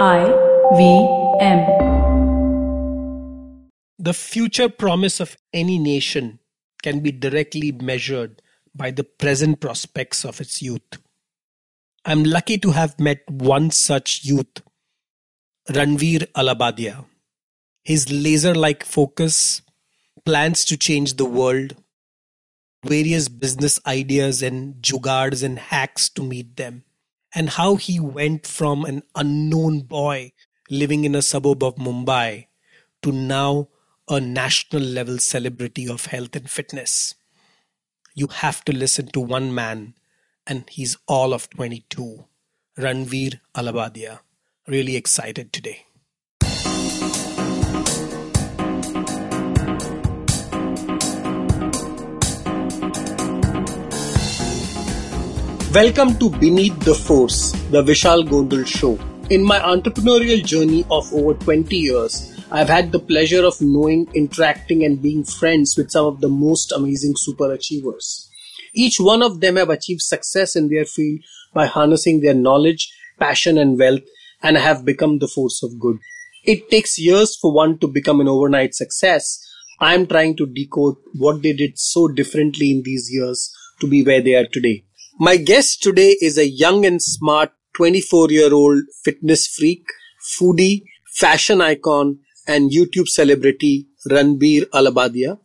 I V M. The future promise of any nation can be directly measured by the present prospects of its youth. I'm lucky to have met one such youth, Ranveer Allahbadia. His laser like focus, plans to change the world, various business ideas and jugaads and hacks to meet them, and how he went from an unknown boy living in a suburb of Mumbai to now a national level celebrity of health and fitness. You have to listen to one man, and he's all of 22, Ranveer Allahbadia. Really excited today. Welcome to Beneath the Force, the Vishal Gondal Show. In my entrepreneurial journey of over 20 years, I've had the pleasure of knowing, interacting, and being friends with some of the most amazing super achievers. Each one of them have achieved success in their field by harnessing their knowledge, passion, and wealth, and have become the force of good. It takes years for one to become an overnight success. I'm trying to decode what they did so differently in these years to be where they are today. My guest today is a young and smart 24 year old fitness freak, foodie, fashion icon, and YouTube celebrity Ranveer Allahbadia.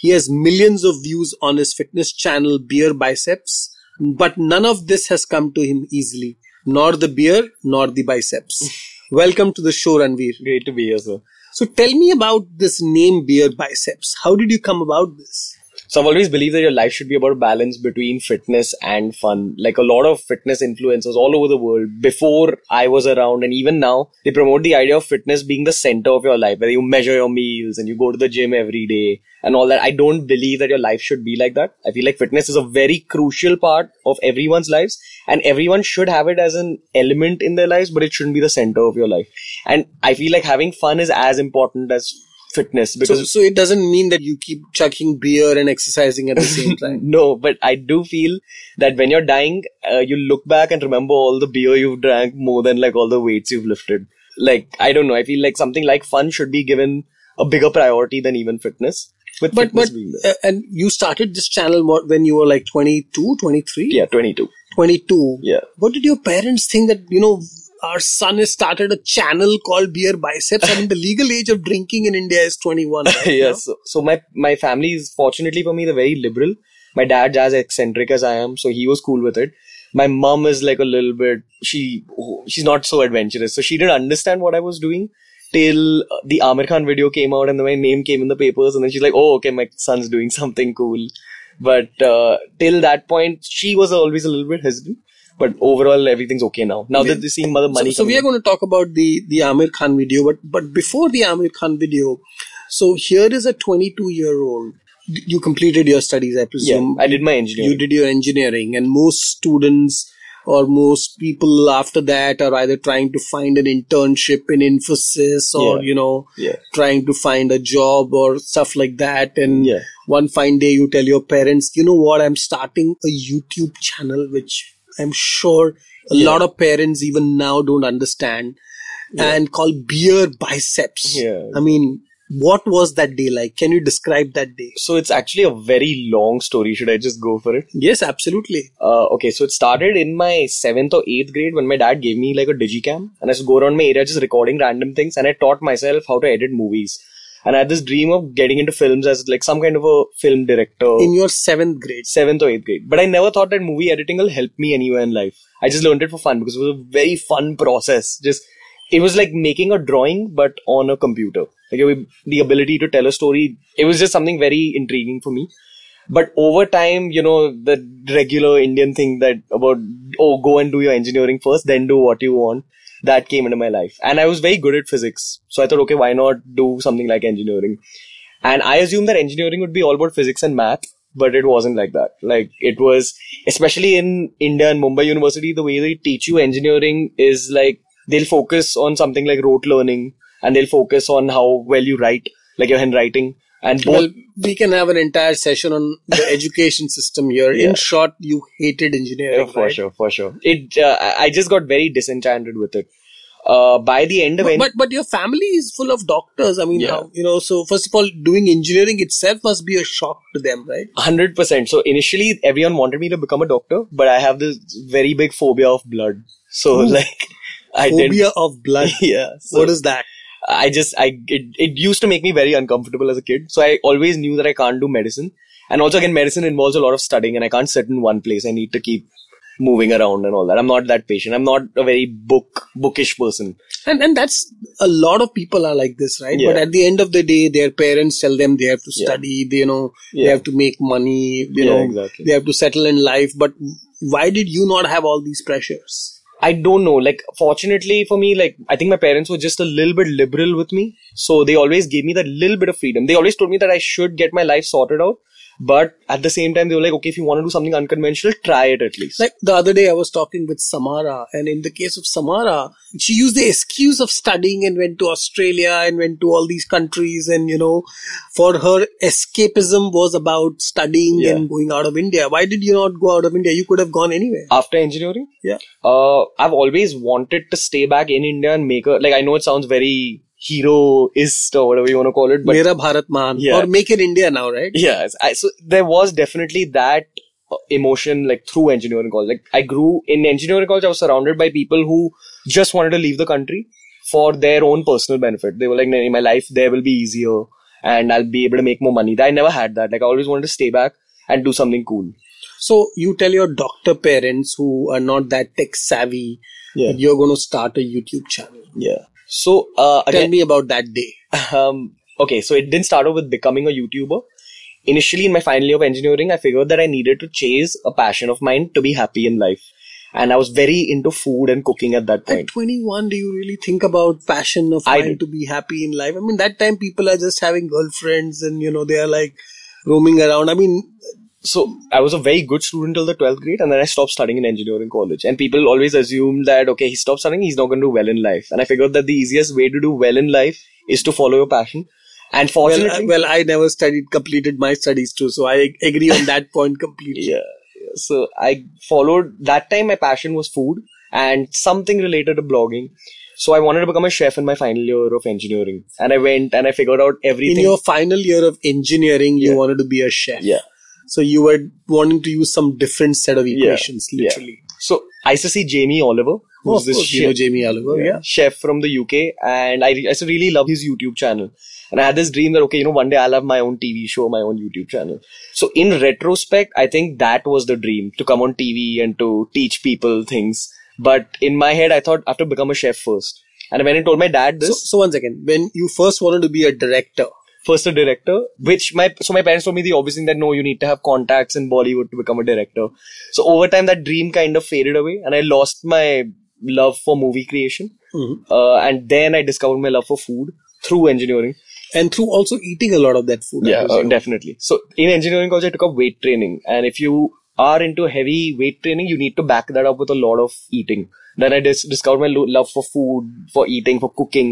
He has millions of views on his fitness channel Beer Biceps, but none of this has come to him easily, nor the beer nor the biceps. Welcome to the show, Ranveer. Great to be here, sir. So tell me about this name Beer Biceps. How did you come about this? So I've always believed that your life should be about balance between fitness and fun. Like a lot of fitness influencers all over the world, before I was around and even now, they promote the idea of fitness being the center of your life, where you measure your meals and you go to the gym every day and all that. I don't believe that your life should be like that. I feel like fitness is a very crucial part of everyone's lives and everyone should have it as an element in their lives, but it shouldn't be the center of your life. And I feel like having fun is as important as fitness because So, so it doesn't mean that you keep chugging beer and exercising at the same time. no, but I do feel that when you're dying, uh, you look back and remember all the beer you've drank more than like all the weights you've lifted. Like, I don't know. I feel like something like fun should be given a bigger priority than even fitness. With But fitness but being there. uh, and you started this channel when you were like 22, 23? yeah, 22. 22. Yeah. What did your parents think that, you know, our son has started a channel called Beer Biceps? I mean, the legal age of drinking in India is 21. Right yes. So, so my, my family is fortunately for me, they're very liberal. My dad's as eccentric as I am, so he was cool with it. My mom is like a little bit, she, she's not so adventurous. So she didn't understand what I was doing till uh, the Aamir Khan video came out and then my name came in the papers and then she's like, oh, okay, my son's doing something cool. But, uh, till that point, she was always a little bit hesitant. But overall, everything's okay now. Now that they see mother So, money. so we are going to talk about the, the Aamir Khan video, but, but before the Aamir Khan video, so here is a 22 year old. You completed your studies, I presume. yeah, I did my engineering. you did your engineering and most students or most people after that are either trying to find an internship in Infosys or Yeah. you know Yeah. trying to find a job or stuff like that and Yeah. one fine day you tell your parents you know what I'm starting a YouTube channel which I'm sure a Yeah. lot of parents even now don't understand and called beer biceps Yeah. I mean what was that day like can you describe that day So it's actually a very long story. Should I just go for it? yes absolutely Uh, okay, so it started in my seventh or eighth grade when my dad gave me like a digicam and I used to go around my area just recording random things and I taught myself how to edit movies. And I had this dream of getting into films as like some kind of a film director. in your seventh grade seventh or eighth grade. But I never thought that movie editing will help me anywhere in life. I just learned it for fun because it was a very fun process. Just it was like making a drawing but on a computer. Like the ability to tell a story. It was just something very intriguing for me. But over time, you know, the regular Indian thing that about oh go and do your engineering first, then do what you want. That came into my life. And I was very good at physics. So I thought, okay, why not do something like engineering? And I assumed that engineering would be all about physics and math, but it wasn't like that. Like it was, especially in India and Mumbai University, the way they teach you engineering is like they'll focus on something like rote learning and they'll focus on how well you write, like your handwriting. And both, Well, we can have an entire session on the education system here. Yeah. In short, you hated engineering. Yeah, for right? sure, for sure. It, uh, I just got very disenchanted with it. Uh, by the end of But, en- but but your family is full of doctors. I mean, Yeah. how, you know. So first of all, doing engineering itself must be a shock to them, right? Hundred percent. So initially, everyone wanted me to become a doctor, but I have this very big phobia of blood. So like, I didn't. Phobia of blood. Yeah. So what is that? I just I it, it used to make me very uncomfortable as a kid. So I always knew that I can't do medicine. And also again, medicine involves a lot of studying, and I can't sit in one place. I need to keep moving around and all that. I'm not that patient. I'm not a very book bookish person. And and that's a lot of people are like this, right? Yeah. But at the end of the day, their parents tell them they have to Yeah. study. They you know they have to make money. You Yeah, know exactly. they have to settle in life. But why did you not have all these pressures? I don't know. Like, fortunately for me, like, I think my parents were just a little bit liberal with me. So they always gave me that little bit of freedom. They always told me that I should get my life sorted out. But at the same time, they were like, okay, if you want to do something unconventional, try it at least. Like the other day, I was talking with Samara, and in the case of Samara, she used the excuse of studying and went to Australia and went to all these countries. And you know, for her, escapism was about studying Yeah. and going out of India. Why did you not go out of India? You could have gone anywhere. After engineering, Yeah. uh, I've always wanted to stay back in India and make a, like, I know it sounds very heroist or whatever you want to call it, but Mera Bharat Mahan. Yeah. Or make in India now, right? Yes, I, so there was definitely that uh, emotion like through engineering college. Like I grew in engineering college, I was surrounded by people who just wanted to leave the country for their own personal benefit. They were like, "In my life there will be easier and I'll be able to make more money. I never had that. Like I always wanted to stay back and do something cool. So you tell your doctor parents who are not that tech savvy Yeah. that you're going to start a YouTube channel. Yeah. So uh, Tell me about that day. um, okay, so it didn't start off with becoming a YouTuber. Initially, in my final year of engineering, I figured that I needed to chase a passion of mine to be happy in life. And I was very into food and cooking at that point. At 21, do you really think about passion of I mine to be happy in life? I mean, that time people are just having girlfriends and, you know, they are like roaming around. I mean, So I was a very good student till the 12th grade and then I stopped studying in engineering college. And people always assume that, okay, he stopped studying, he's not going to do well in life. And I figured that the easiest way to do well in life is to follow your passion. And well, fortunately, I, well, I never studied, completed my studies too. So I agree on that point completely. yeah. yeah. So I followed that time my passion was food and something related to blogging. So I wanted to become a chef in my final year of engineering. And I went and I figured out everything. In your final year of engineering, you wanted to be a chef. yeah. So you were wanting to use some different set of equations, Yeah. literally. So I used to see Jamie Oliver, Oh, who's of this course, you know chef, Jamie Oliver, yeah. chef from the UK, and I, I used to really love his YouTube channel. And I had this dream that okay, you know, one day I'll have my own TV show, my own YouTube channel. So in retrospect, I think that was the dream to come on TV and to teach people things. But in my head, I thought I have to become a chef first. And when I told my dad So, this, so one second, when you first wanted to be a director, first a director, which my so my parents told me the obvious thing that no, you need to have contacts in Bollywood to become a director. So over time, that dream kind of faded away, and I lost my love for movie creation. Mhm. Uh, and then I discovered my love for food through engineering. and through also eating a lot of that food. Yeah, uh, definitely. So in engineering college, I took up weight training, and if you are into heavy weight training, you need to back that up with a lot of eating. Then I dis- discovered my lo- love for food, for eating, for cooking,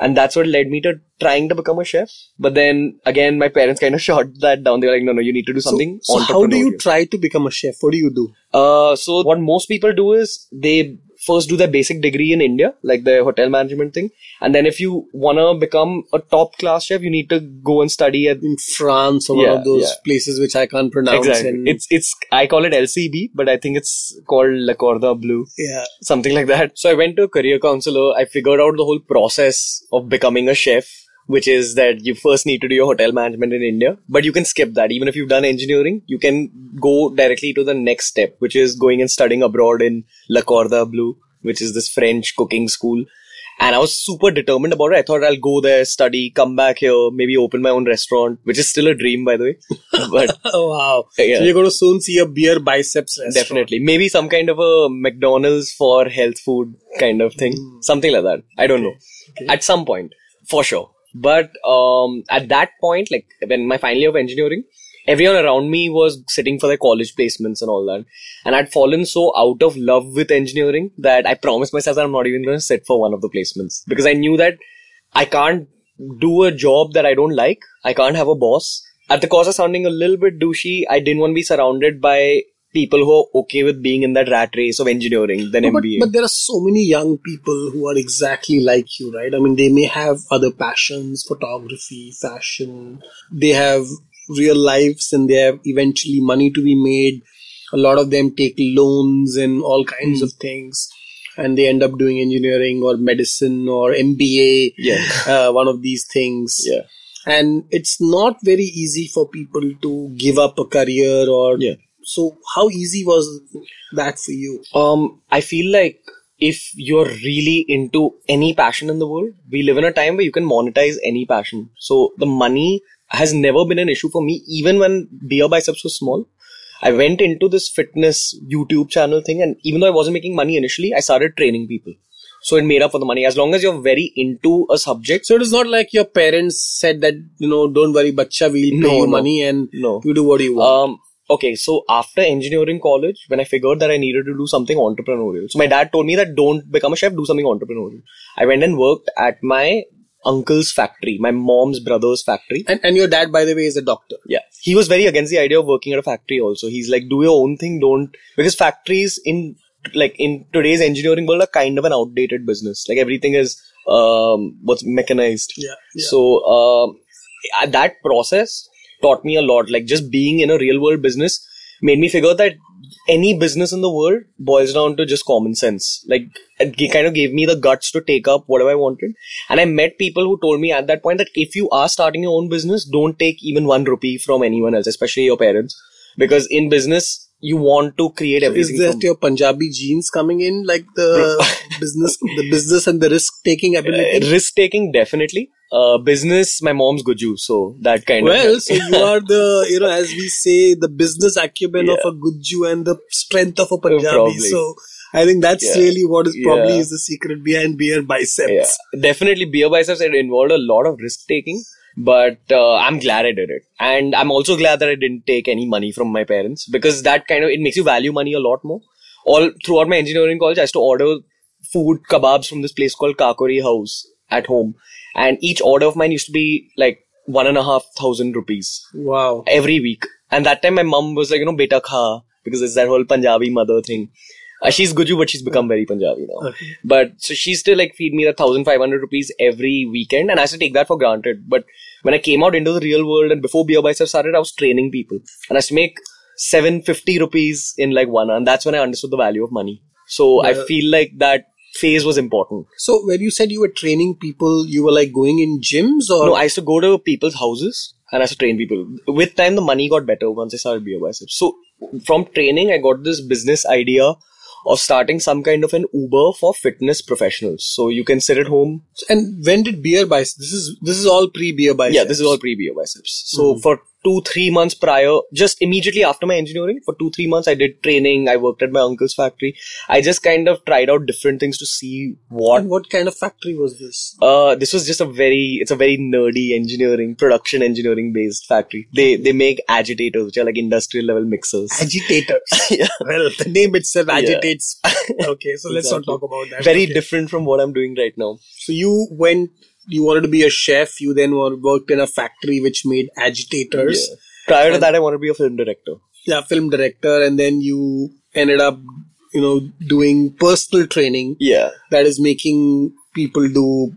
and that's what led me to trying to become a chef. But then again, my parents kind of shot that down. They were like, "No, no, you need to do something." so how do you try to become a chef? What do you do? Uh, so what most people do is they first do their basic degree in India, like the hotel management thing, and then if you wanna become a top class chef, you need to go and study at In France or one of those yeah. places which I can't pronounce. exactly. And, It's it's I call it LCB, but I think it's called La Cordon Bleu, yeah. something like that. So I went to a career counselor. I figured out the whole process of becoming a chef. Which is that you first need to do your hotel management in India, but you can skip that. Even if you've done engineering, you can go directly to the next step, which is going and studying abroad in La Cordon Bleu, which is this French cooking school. And I was super determined about it. I thought I'll go there, study, come back here, maybe open my own restaurant, which is still a dream, by the way. but Oh wow! Yeah. So you're going to soon see a beer biceps restaurant. definitely, maybe some kind of a McDonald's for health food kind of thing, hmm. something like that. I don't know. At some point, for sure. But um, at that point, like when my final year of engineering, everyone around me was sitting for their college placements and all that, and I'd fallen so out of love with engineering that I promised myself that I'm not even going to sit for one of the placements because I knew that I can't do a job that I don't like. I can't have a boss. At the cost of sounding a little bit douchey, I didn't want to be surrounded by people who are okay with being in that rat race of engineering than No, but, MBA. but there are so many young people who are exactly like you, right? I mean, they may have other passions, photography, fashion. They have real lives and they have eventually money to be made. A lot of them take loans and all kinds Hmm. of things. And they end up doing engineering or medicine or MBA, Yeah. uh, one of these things. yeah. And it's not very easy for people to give up a career or. Yeah. So, how easy was that for you? Um, I feel like if you're really into any passion in the world, we live in a time where you can monetize any passion. So the money has never been an issue for me, even when Beer Biceps was small. I went into this fitness YouTube channel thing, and even though I wasn't making money initially, I started training people. So it made up for the money. As long as you're very into a subject, So it is not like your parents said that, you know, don't worry, bacha, we'll pay No, you no. money and No. you do what you want. Um, okay, so after engineering college, when I figured that I needed to do something entrepreneurial, so my dad told me that don't become a chef, do something entrepreneurial. I went and worked at my uncle's factory, my mom's brother's factory. and, and your dad, by the way, is a doctor. Yeah, he was very against the idea of working at a factory. Also, he's like, do your own thing, don't because factories in like in today's engineering world are kind of an outdated business. Like everything is um what's mechanized. Yeah, yeah. So um, uh, that process taught me a lot. Like just being in a real world business made me figure that any business in the world boils down to just common sense. Like it kind of gave me the guts to take up whatever I wanted. And I met people who told me at that point that if you are starting your own business, don't take even one rupee from anyone else, especially your parents, because in business you want to create Is everything. that from- your Punjabi genes coming in, like the business, the business and the risk taking ability? risk taking definitely. Uh, business, my mom's Guju, so that kind Well, of. Well, so you are the, you know, as we say, the business acumen of a Gujju and the strength of a Punjabi. Probably. So I think that's Yeah. really what is probably Yeah. is the secret behind beer biceps. Yeah, definitely beer biceps it involved a lot of risk taking, but uh, I'm glad I did it, and I'm also glad that I didn't take any money from my parents because that kind of it makes you value money a lot more. All throughout my engineering college, I used to order food kebabs from this place called Kakori House at home, and each order of mine used to be like one and a half thousand rupees Wow. every week. And that time my mom was like, you know, beta kha, because it's that whole Punjabi mother thing. Uh, she's Guju, but she's become very Punjabi now. Okay. But so she still like feed me the thousand five hundred rupees every weekend, and I used to take that for granted. But when I came out into the real world and before Beer Biceps started, I was training people, and I used to make seven fifty rupees in like one hour, and that's when I understood the value of money. So I feel like that phase was important. So when you said you were training people, you were like going in gyms or No, I used to go to people's houses and I used to train people. With time, the money got better once I started Beer Biceps. So from training, I got this business idea of starting some kind of an Uber for fitness professionals. So you can sit at home. and when did beer biceps? This is this is all pre beer biceps. Yeah, this is all pre Beer Biceps. So hmm. for two, three months prior, just immediately after my engineering, for two, three months, I did training. I worked at my uncle's factory. I just kind of tried out different things to see what And what kind of factory was this? Uh, this was just a very, it's a very nerdy engineering, production engineering based factory. They, they make agitators, which are like industrial level mixers. Agitators. yeah. well, the name itself agitates. okay, so let's not talk about that. Very Okay. different from what I'm doing right now. So you went, you wanted to be a chef. You then worked in a factory which made agitators. Yeah. Prior to that, I wanted to be a film director. Yeah, film director, and then you ended up, you know, doing personal training Yeah. that is making people do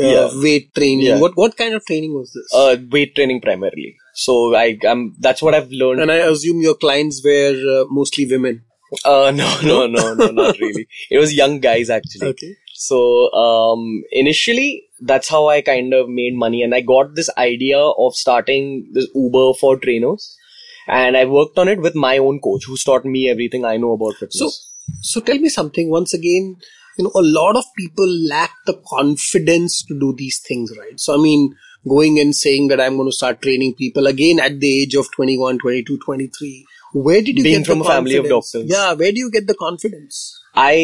uh, Yeah. weight training. Yeah. What what kind of training was this? Uh, weight training primarily. So I, I'm, that's what I've learned. and I assume your clients were uh, mostly women. Uh, no, no, no, no, not really. It was young guys actually. Okay. So um, initially, that's how I kind of made money, and I got this idea of starting this Uber for trainers, and I worked on it with my own coach, who's taught me everything I know about fitness. So, so tell me something. Once again, you know, a lot of people lack the confidence to do these things, right? So, I mean, going and saying that I'm going to start training people again at the age of 21, 22, 23. Where did you Being get from the a family of doctors. Yeah, where do you get the confidence? I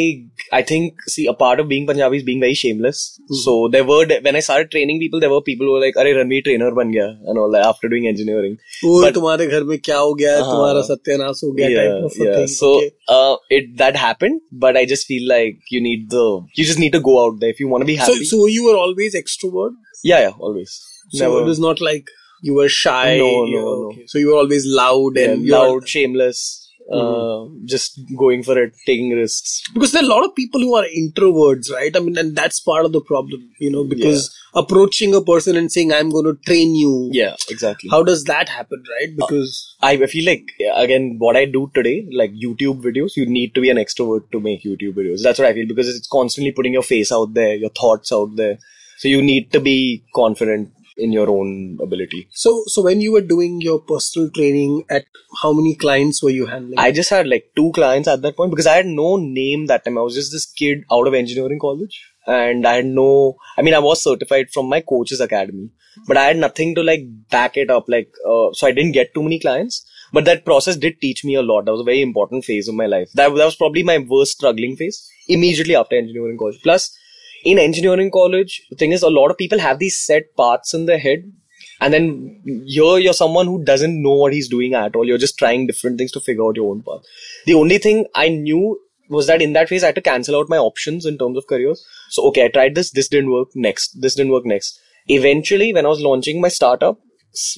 I think see a part of being Punjabi is being very shameless. Hmm. So there were when I started training people, there were people who were like, "अरे Ranveer trainer बन गया," and all that after doing engineering. Oh, But- तुम्हारे घर में क्या हो गया है? हाँ. तुम्हारा सत्यानाश हो गया yeah, type of a yeah. thing. So okay. uh, it that happened, but I just feel like you need the you just need to go out there if you want to be so, happy. so you were always extrovert? yeah, yeah, always. So Never. it was not like you were shy. No, you no, know, no. okay. So you were always loud Yeah, and you were- loud, shameless. uh, just going for it, taking risks. because there are a lot of people who are introverts, right? I mean, and that's part of the problem, you know, because approaching a person and saying, I'm going to train you. Yeah, exactly. How does that happen, right? Because I I feel like again what I do today, like YouTube videos, you need to be an extrovert to make YouTube videos. That's what I feel because it's constantly putting your face out there, your thoughts out there. So you need to be confident in your own ability. so, so when you were doing your personal training, at how many clients were you handling? I just had like two clients at that point because I had no name that time. I was just this kid out of engineering college and I had no, I mean, I was certified from my coach's academy, but I had nothing to like back it up. Like, uh, so I didn't get too many clients, but that process did teach me a lot. That was a very important phase of my life. That, that was probably my worst struggling phase immediately after engineering college. Plus, in engineering college, the thing is, a lot of people have these set paths in their head. And then here you're someone who doesn't know what he's doing at all. You're just trying different things to figure out your own path. The only thing I knew was that in that phase I had to cancel out my options in terms of careers. So okay, I tried this, this didn't work next, this didn't work next. Eventually, when I was launching my startup,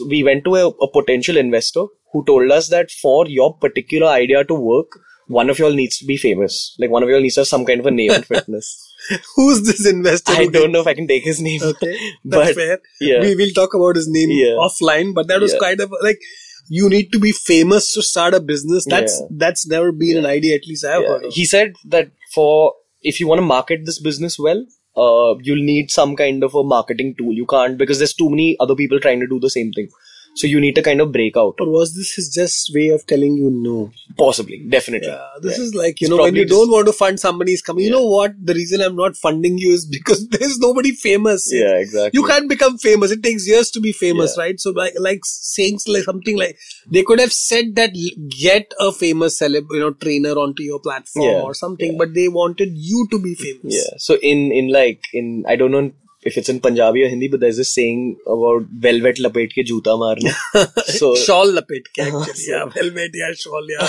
we went to a, a potential investor who told us that for your particular idea to work, one of y'all needs to be famous. Like one of y'all needs to have some kind of a name in fitness. Who's this investor? I don't know if I can take his name. Okay, that's but fair. yeah. We will talk about his name Yeah. offline, but that was Yeah. kind of like you need to be famous to start a business. That's that's never been an idea, at least I've Yeah. heard of. He said that for if you want to market this business well, uh, you'll need some kind of a marketing tool. You can't because there's too many other people trying to do the same thing. So you need to kind of break out. Or was this his just way of telling you no? Possibly, definitely. Yeah, this Yeah. is like you It's know when you just- don't want to fund somebody's coming. You know what? The reason I'm not funding you is because there's nobody famous. Yeah, exactly. You can't become famous. It takes years to be famous, Yeah. right? So like like saying like something like they could have said that get a famous celeb, you know, trainer onto your platform Yeah, or something, yeah. but they wanted you to be famous. Yeah. So in in like in I don't know if it's in Punjabi or Hindi, but there's this saying about velvet lapet ke joota marna. so shawl lapet ke actually. Yeah, velvet, yeah, shawl, yeah.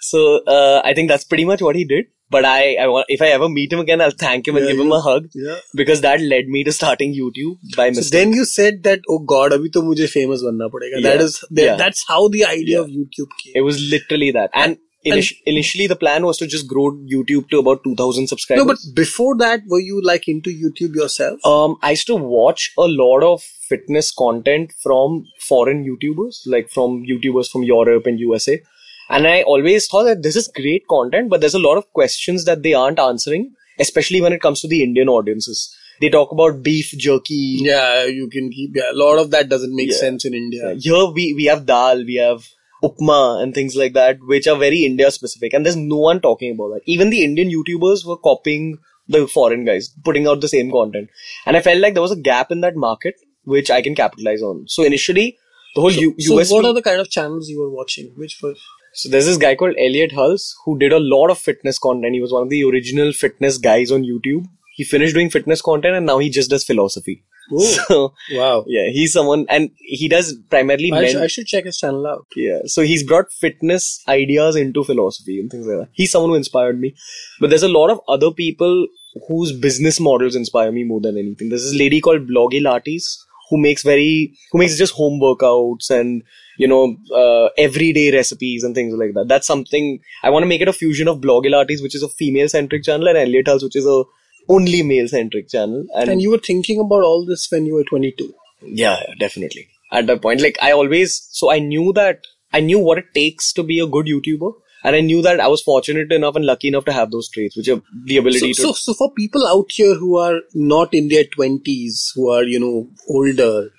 so uh, I think that's pretty much what he did. But I, I want if I ever meet him again, I'll thank him and Yeah, give him a hug yeah. because that led me to starting YouTube by mistake. So then you said that, oh God, अभी तो मुझे famous बनना पड़ेगा. That is, that, Yeah. that's how the idea Yeah. of YouTube came. It was literally that. And, initi- initially, the plan was to just grow YouTube to about 2,000 subscribers. No, but before that, were you like into YouTube yourself? um, I used to watch a lot of fitness content from foreign YouTubers, like from YouTubers from Europe and USA. And I always thought that this is great content, but there's a lot of questions that they aren't answering, especially when it comes to the Indian audiences. They talk about beef jerky. yeah, you can keep. Yeah, a lot of that doesn't make Yeah. sense in India. Here we, we have dal, we have upma and things like that, which are very India specific. And there's no one talking about that. Even the Indian YouTubers were copying the foreign guys, putting out the same content. And I felt like there was a gap in that market, which I can capitalize on. So initially, the whole U- So, US. what are the kind of channels you were watching? Which was? So there's this guy called Elliott Hulse who did a lot of fitness content. He was one of the original fitness guys on YouTube. He finished doing fitness content and now he just does philosophy. So wow. yeah, he's someone and he does primarily I, men. sh- I should check his channel out. Yeah, so he's brought fitness ideas into philosophy and things like that. He's someone who inspired me. But there's a lot of other people whose business models inspire me more than anything. There's this lady called Blogilates who makes very, who makes just home workouts and, you know, uh, everyday recipes and things like that. That's something, I want to make it a fusion of Blogilates, which is a female centric channel, and Elliott Hulse, which is a only male centric channel. And, And you were thinking about all this when you were 22. yeah, yeah, definitely. At that point, like I always, so I knew that I knew what it takes to be a good YouTuber, and I knew that I was fortunate enough and lucky enough to have those traits, which are the So, ability to. so, so for people out here who are not in their 20s, who are, you know, older,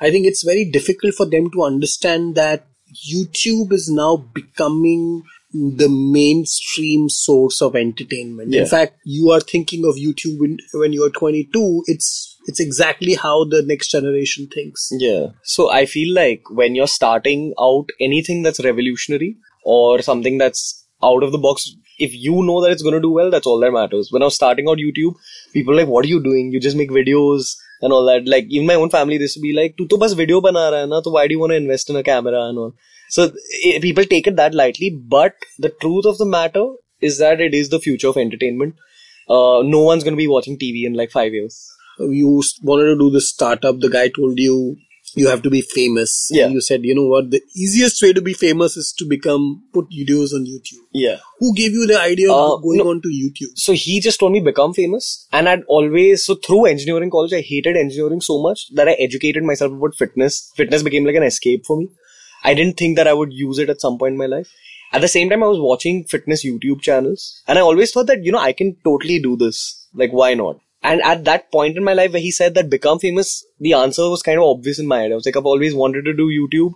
I think it's very difficult for them to understand that YouTube is now becoming the mainstream source of entertainment. Yeah. In fact, you are thinking of YouTube when, when you are 22. It's, it's exactly how the next generation thinks. yeah. So I feel like when you're starting out anything that's revolutionary or something that's out of the box, if you know that it's going to do well, that's all that matters. When I was starting out YouTube, people were like, what are you doing? You just make videos and all that. Like, in my own family, this would be like, tu to bas video bana raha hai na, so why do you want to invest in a camera and all? So eh, people take it that lightly, but the truth of the matter is that it is the future of entertainment. Uh, no one's going to be watching TV in like five years. You wanted to do this startup. The guy told you, you have to be famous. Yeah. And you said, you know what, the easiest way to be famous is to become put videos on YouTube. Yeah. Who gave you the idea Uh, of going no. on to YouTube? So he just told me become famous, and I'd always so through engineering college, I hated engineering so much that I educated myself about fitness. Fitness became like an escape for me. I didn't think that I would use it at some point in my life. At the same time, I was watching fitness YouTube channels, and I always thought that you know I can totally do this. Like, why not? And at that point in my life where he said that become famous, the answer was kind of obvious in my head. I was like, I've always wanted to do YouTube,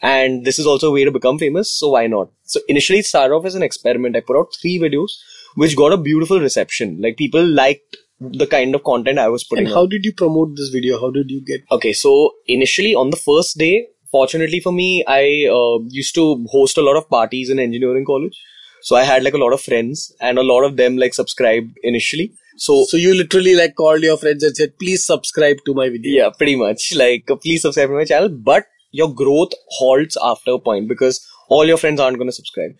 and this is also a way to become famous, so why not? So initially, it started off as an experiment. I put out three videos, which got a beautiful reception. Like people liked the kind of content I was putting And out. how did you promote this video? How did you get? Okay, so initially on the first day, fortunately for me, I uh, used to host a lot of parties in engineering college. So I had like a lot of friends, and a lot of them like subscribed initially. So So you literally like called your friends and said, please subscribe to my video. yeah, pretty much like uh, please subscribe to my channel, but your growth halts after a point because all your friends aren't going to subscribe.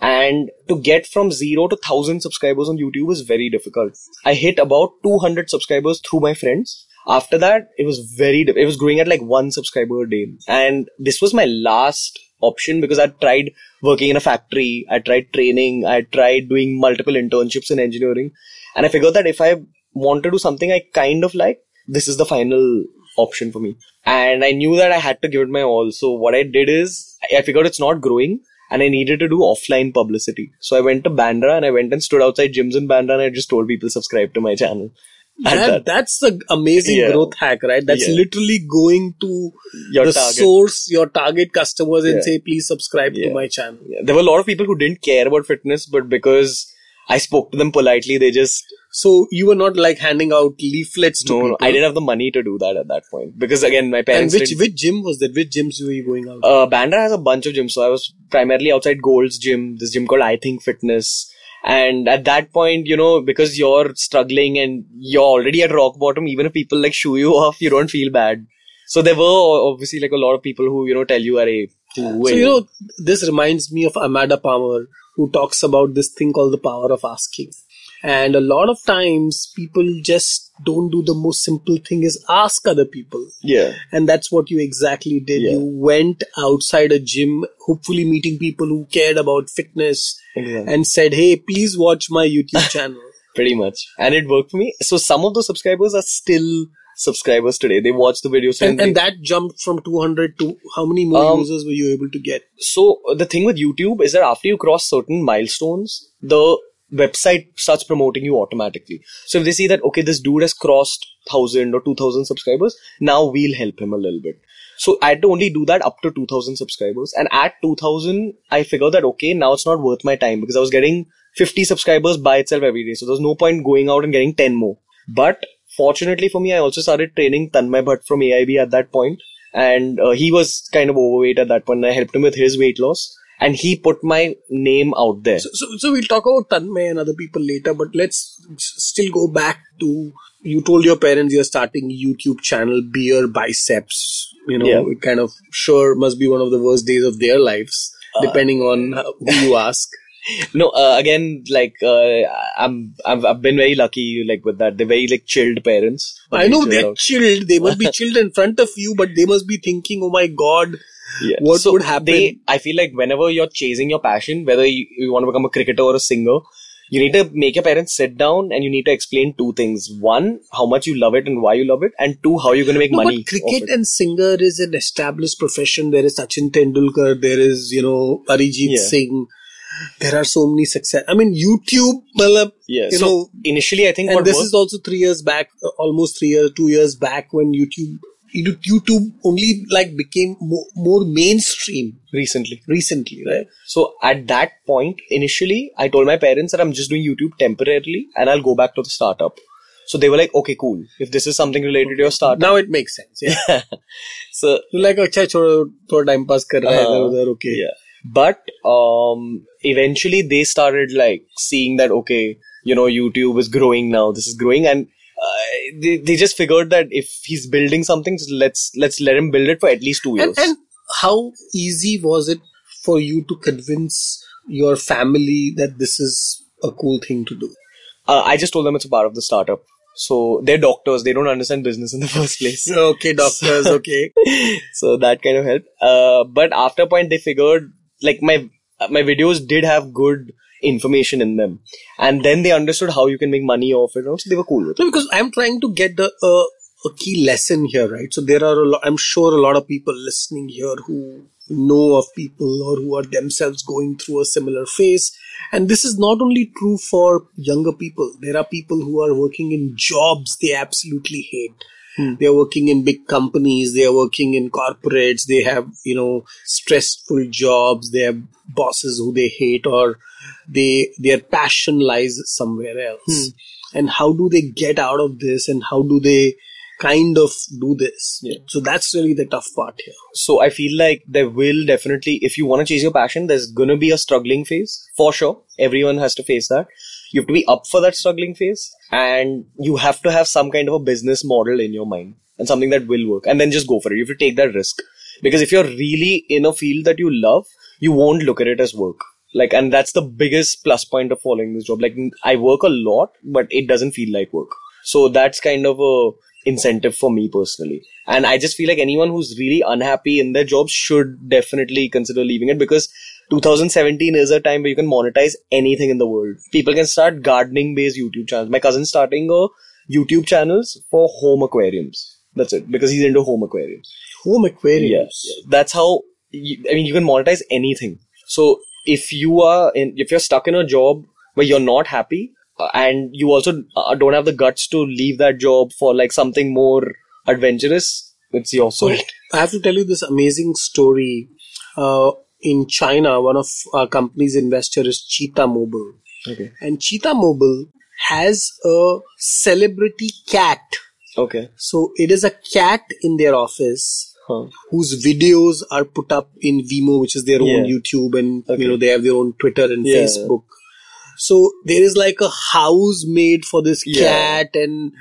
And to get from zero to thousand subscribers on YouTube is very difficult. I hit about 200 subscribers through my friends. After that, it was very, it was growing at like one subscriber a day. And this was my last option because I tried working in a factory. I tried training. I tried doing multiple internships in engineering. And I figured that if I want to do something I kind of like, this is the final option for me. And I knew that I had to give it my all. So what I did is I figured it's not growing and I needed to do offline publicity. So I went to Bandra and I went and stood outside gyms in Bandra and I just told people subscribe to my channel. And That, that- that's the amazing Yeah. growth hack, right? That's Yeah. literally going to Your the target. source, your target customers, and Yeah. say, please subscribe to my channel. There were a lot of people who didn't care about fitness, but because I spoke to them politely, they just So you were not like handing out leaflets to no, people. no, I didn't have the money to do that at that point because again, my And parents which didn't- which gym was that? Which gyms were you going out? uh, Bandra has a bunch of gyms. So I was primarily outside Gold's gym, this gym called I Think Fitness. And at that point, you know, because you're struggling and you're already at rock bottom, even if people like shoo you off, you don't feel bad. So there were obviously like a lot of people who, you know, tell you, are Arey, so you know, this reminds me of Amanda Palmer, who talks about this thing called the power of asking. And a lot of times, people just don't do the most simple thing is ask other people. yeah, And that's what you exactly did. Yeah. You went outside a gym, hopefully meeting people who cared about fitness exactly. and said, Hey, please watch my YouTube channel. pretty much. And it worked for me. So some of those subscribers are still subscribers today. They watch the videos and, and that jumped from 200 to how many more Um, users were you able to get? so uh, the thing with YouTube is that after you cross certain milestones, the website starts promoting you automatically. So if they see that okay, this dude has crossed thousand or two thousand subscribers, now we'll help him a little bit. So I had to only do that up to two thousand subscribers, and at two thousand, I figured that okay, now it's not worth my time because I was getting fifty subscribers by itself every day. So there's no point going out and getting ten more. But fortunately for me, I also started training Tanmay Bhat from AIB at that point, and uh, he was kind of overweight at that point. I helped him with his weight loss, and he put my name out there. So, so, so we'll talk about Tanmay and other people later, but let's still go back to you told your parents you're starting YouTube channel Beer Biceps. You know, Yeah. it kind of sure must be one of the worst days of their lives, depending on who you ask. No, uh, again, like uh, I'm, I've, I've been very lucky, like with that. They're very like chilled parents. I know they're out. chilled. They must be chilled in front of you, but they must be thinking, "Oh my God, Yeah. what So would happen?" They, I feel like whenever you're chasing your passion, whether you, you want to become a cricketer or a singer, you need to make your parents sit down and you need to explain two things: one, how much you love it and why you love it, and two, how you're going to make No, money. but cricket and singer is an established profession. There is Sachin Tendulkar. There is, you know, Arijit Yeah. Singh. There are so many success. I mean, YouTube, malab, yeah. you so know, initially, I think and this worked- is also three years back, uh, almost three years, two years back when YouTube, you- YouTube only like became more, more mainstream recently. Recently, right? So at that point, initially, I told my parents that I'm just doing YouTube temporarily, and I'll go back to the startup. So they were like, okay, cool. If this is something related to your startup. Now it makes sense. Yeah. so. You're like, okay, chodo, thoda time pass kar raha hai, udhar, okay. Yeah. But, um, eventually they started like seeing that, okay, you know, YouTube is growing now. This is growing. And uh, they, they just figured that if he's building something, just let's, let's let him build it for at least two years. And, and how easy was it for you to convince your family that this is a cool thing to do? uh, I just told them it's a part of the startup. So they're doctors. They don't understand business in the first place. Okay, doctors. Okay. so that kind of helped. Uh, but after a point, they figured like my my videos did have good information in them, and then they understood how you can make money off it. So they were cool with it. Because I'm trying to get the uh, a key lesson here, right? So there are a lot. I'm sure a lot of people listening here who know of people or who are themselves going through a similar phase. And this is not only true for younger people. There are people who are working in jobs they absolutely hate. Hmm. They are working in big companies. They are working in corporates. They have, you know, stressful jobs. They have bosses who they hate or they, their passion lies somewhere else. Hmm. And how do they get out of this and how do they kind of do this? So that's really the tough part here. So I feel like there will definitely, if you want to chase your passion, there's gonna be a struggling phase for sure. Everyone has to face that. You have to be up for that struggling phase, and you have to have some kind of a business model in your mind and something that will work, and then just go for it. You have to take that risk because if you're really in a field that you love, you won't look at it as work. Like, and that's the biggest plus point of following this job. Like, I work a lot, but it doesn't feel like work. So that's kind of a incentive for me personally. And I just feel like anyone who's really unhappy in their job should definitely consider leaving it because 2017 is a time where you can monetize anything in the world. People can start gardening based YouTube channels. My cousin's starting a YouTube channels for home aquariums. That's it because he's into home aquariums. Home aquariums. Yes. That's how, you, I mean, you can monetize anything. So if you are in, if you're stuck in a job where you're not happy uh, and you also uh, don't have the guts to leave that job for like something more adventurous, it's your So fault. I have to tell you this amazing story. Uh, in China, one of our company's investor is Cheetah Mobile. Okay. And Cheetah Mobile has a celebrity cat. Okay. So it is a cat in their office Huh. whose videos are put up in Vimeo, which is their own YouTube, and Okay. you know they have their own Twitter and Yeah. Facebook. So there is like a house made for this Yeah. cat, and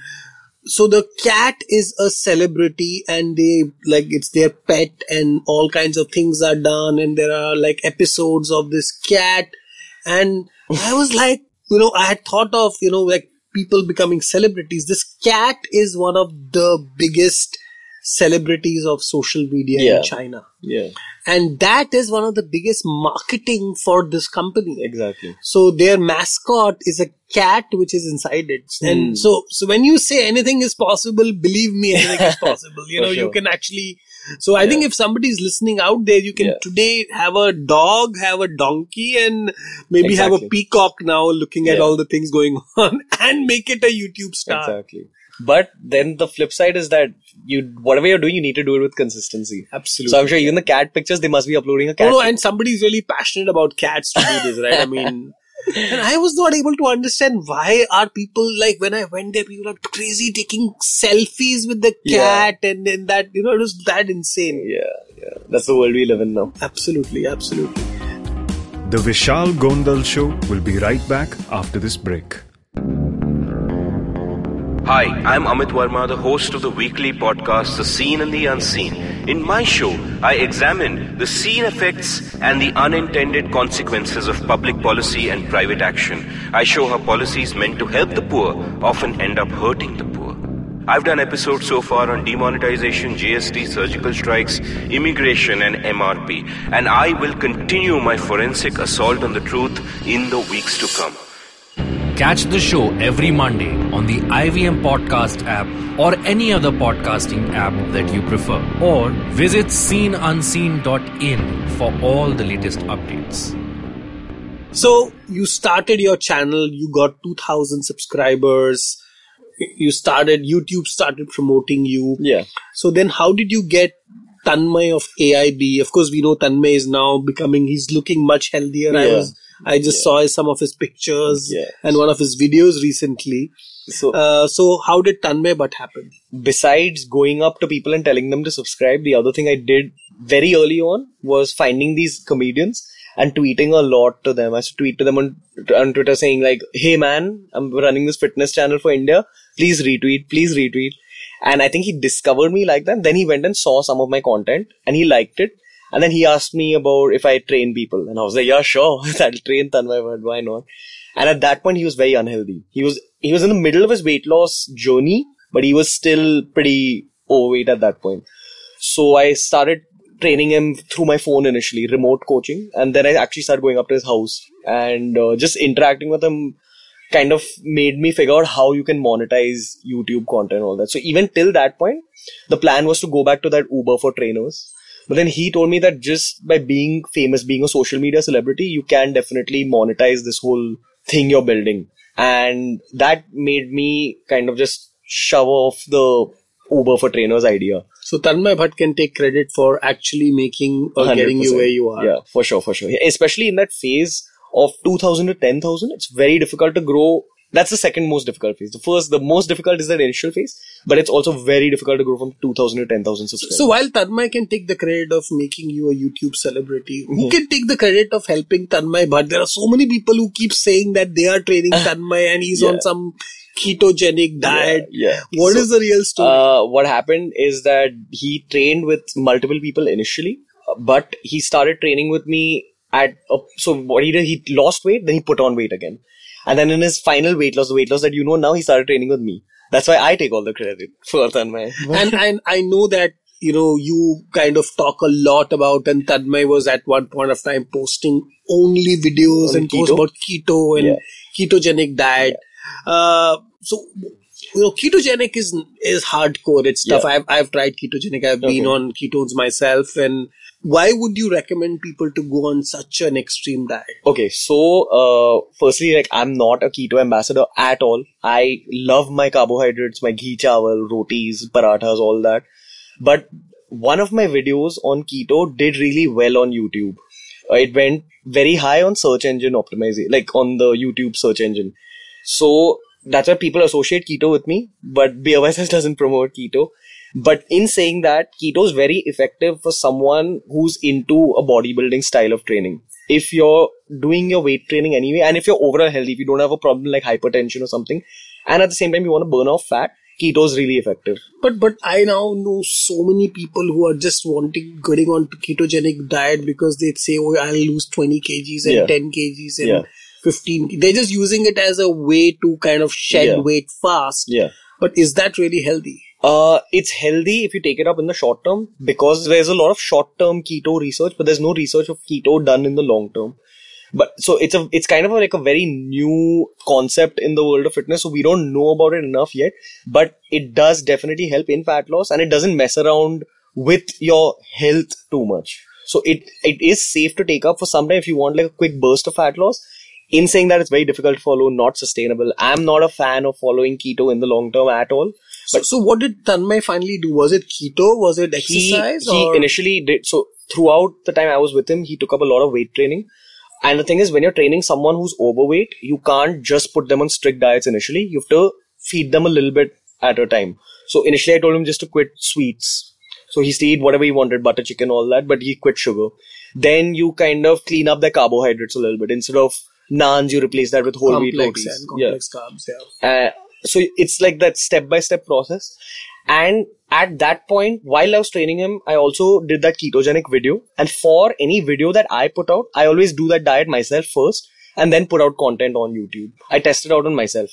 so the cat is a celebrity, and they like it's their pet, and all kinds of things are done, and there are like episodes of this cat, and I was like, you know, I had thought of you know like people becoming celebrities. This cat is one of the biggest celebrities of social media Yeah. in China. Yeah. And that is one of the biggest marketing for this company. Exactly. So their mascot is a cat which is inside it. Hmm. And so, so when you say anything is possible, believe me, anything is possible. You know, you can actually, so I think if somebody is listening out there, you can Yeah. today have a dog, have a donkey and maybe have a peacock now looking at all the things going on and make it a YouTube star. Exactly. But then the flip side is that you, whatever you're doing, you need to do it with consistency. Absolutely. So I'm sure even the cat pictures, they must be uploading a cat. Oh, no, and somebody's really passionate about cats to do this, right? I mean, and I was not able to understand why are people like when I went there, people are crazy taking selfies with the Yeah. cat, and then that you know it was that insane. yeah, yeah. That's the world we live in now. Absolutely, absolutely. The Vishal Gondal Show will be right back after this break. Hi, I'm Amit Varma, the host of the weekly podcast The Seen and the Unseen. In my show, I examine the seen effects and the unintended consequences of public policy and private action. I show how policies meant to help the poor often end up hurting the poor. I've done episodes so far on demonetization, GST, surgical strikes, immigration, and MRP, and I will continue my forensic assault on the truth in the weeks to come. Catch the show every Monday on the IVM Podcast app or any other podcasting app that you prefer. Or visit seenunseen.in for all the latest updates. So you started your channel, you got two thousand subscribers. You started YouTube started promoting you. Yeah. So then how did you get Tanmay of AIB? Of course, we know Tanmay is now becoming, he's looking much healthier. I was, I just saw some of his pictures Yeah. and one of his videos recently. So Uh, so how did Tanmay but happen? besides going up to people and telling them to subscribe, the other thing I did very early on was finding these comedians and tweeting a lot to them. I used to tweet to them on, on Twitter saying like, "Hey man, I'm running this fitness channel for India. Please retweet, please retweet." And I think he discovered me like that. Then he went and saw some of my content and he liked it. And then he asked me about if I train people, and I was like, "Yeah, sure, I'll train Tanmay, but why not?" And at that point, he was very unhealthy. He was he was in the middle of his weight loss journey, but he was still pretty overweight at that point. So I started training him through my phone initially, remote coaching, and then I actually started going up to his house and uh, just interacting with him. Kind of made me figure out how you can monetize YouTube content and all that. So even till that point, the plan was to go back to that Uber for trainers. But then he told me that just by being famous, being a social media celebrity, you can definitely monetize this whole thing you're building. And that made me kind of just shove off the Uber for trainers idea. So Tanmay Bhat can take credit for actually making or getting you 100%. where you are. Yeah, for sure, for sure. Especially in that phase of 2000 to 10,000, it's very difficult to grow. That's the second most difficult phase. The first, the most difficult is that initial phase, but it's also very difficult to grow from 2000 to 10,000 subscribers. So while Tanmay can take the credit of making you a YouTube celebrity, Mm-hmm. who can take the credit of helping Tanmay But There are so many people who keep saying that they are training Tanmay and he's on some ketogenic diet. yeah. What So, is the real story? Uh, what happened is that he trained with multiple people initially, but he started training with me at. A, so what he did, he lost weight, then he put on weight again, and then in his final weight loss, the weight loss that you know now, he started training with me. That's why I take all the credit for Tanmay. and, and I know that you know you kind of talk a lot about and Tanmay was at one point of time posting only videos On and posts about keto and Yeah. ketogenic diet. Uh, so you know ketogenic is is hardcore. It's tough. Yeah. I've I've tried ketogenic. I've been on ketones myself. And why would you recommend people to go on such an extreme diet? Okay, so uh, firstly, like I'm not a keto ambassador at all. I love my carbohydrates, my ghee chawal, rotis, parathas, all that. But one of my videos on keto did really well on YouTube. Uh, it went very high on search engine optimization, like on the YouTube search engine. So that's why people associate keto with me, but BOSS doesn't promote keto. But in saying that, keto is very effective for someone who's into a bodybuilding style of training. If you're doing your weight training anyway, and if you're overall healthy, if you don't have a problem like hypertension or something, and at the same time you want to burn off fat, keto is really effective. But but I now know so many people who are just wanting getting on ketogenic diet because they say, "Oh, I'll lose twenty kgs and Yeah. ten kgs and Yeah. fifteen." They're just using it as a way to kind of shed Yeah. weight fast. Yeah. But is that really healthy? Uh, it's healthy if you take it up in the short term because there's a lot of short term keto research, but there's no research of keto done in the long term. But so it's a it's kind of like a very new concept in the world of fitness, so we don't know about it enough yet. But it does definitely help in fat loss, and it doesn't mess around with your health too much. So it it is safe to take up for some time if you want like a quick burst of fat loss. In saying that, it's very difficult to follow, not sustainable. I'm not a fan of following keto in the long term at all. So, so what did Tanmay finally do? Was it keto? Was it exercise? he or? initially did so throughout the time I was with him, he took up a lot of weight training. And the thing is, when you're training someone who's overweight, you can't just put them on strict diets initially. You have to feed them a little bit at a time. So initially, I told him just to quit sweets. So he used to eat whatever he wanted, butter chicken, all that, but he quit sugar. Then you kind of clean up the carbohydrates a little bit. Instead of naans, you replace that with whole wheat complex rotis. and complex carbs. Yeah. Uh, so it's like that step by step process. And at that point, while I was training him, I also did that ketogenic video. And for any video that I put out, I always do that diet myself first and then put out content on YouTube. I tested out on myself.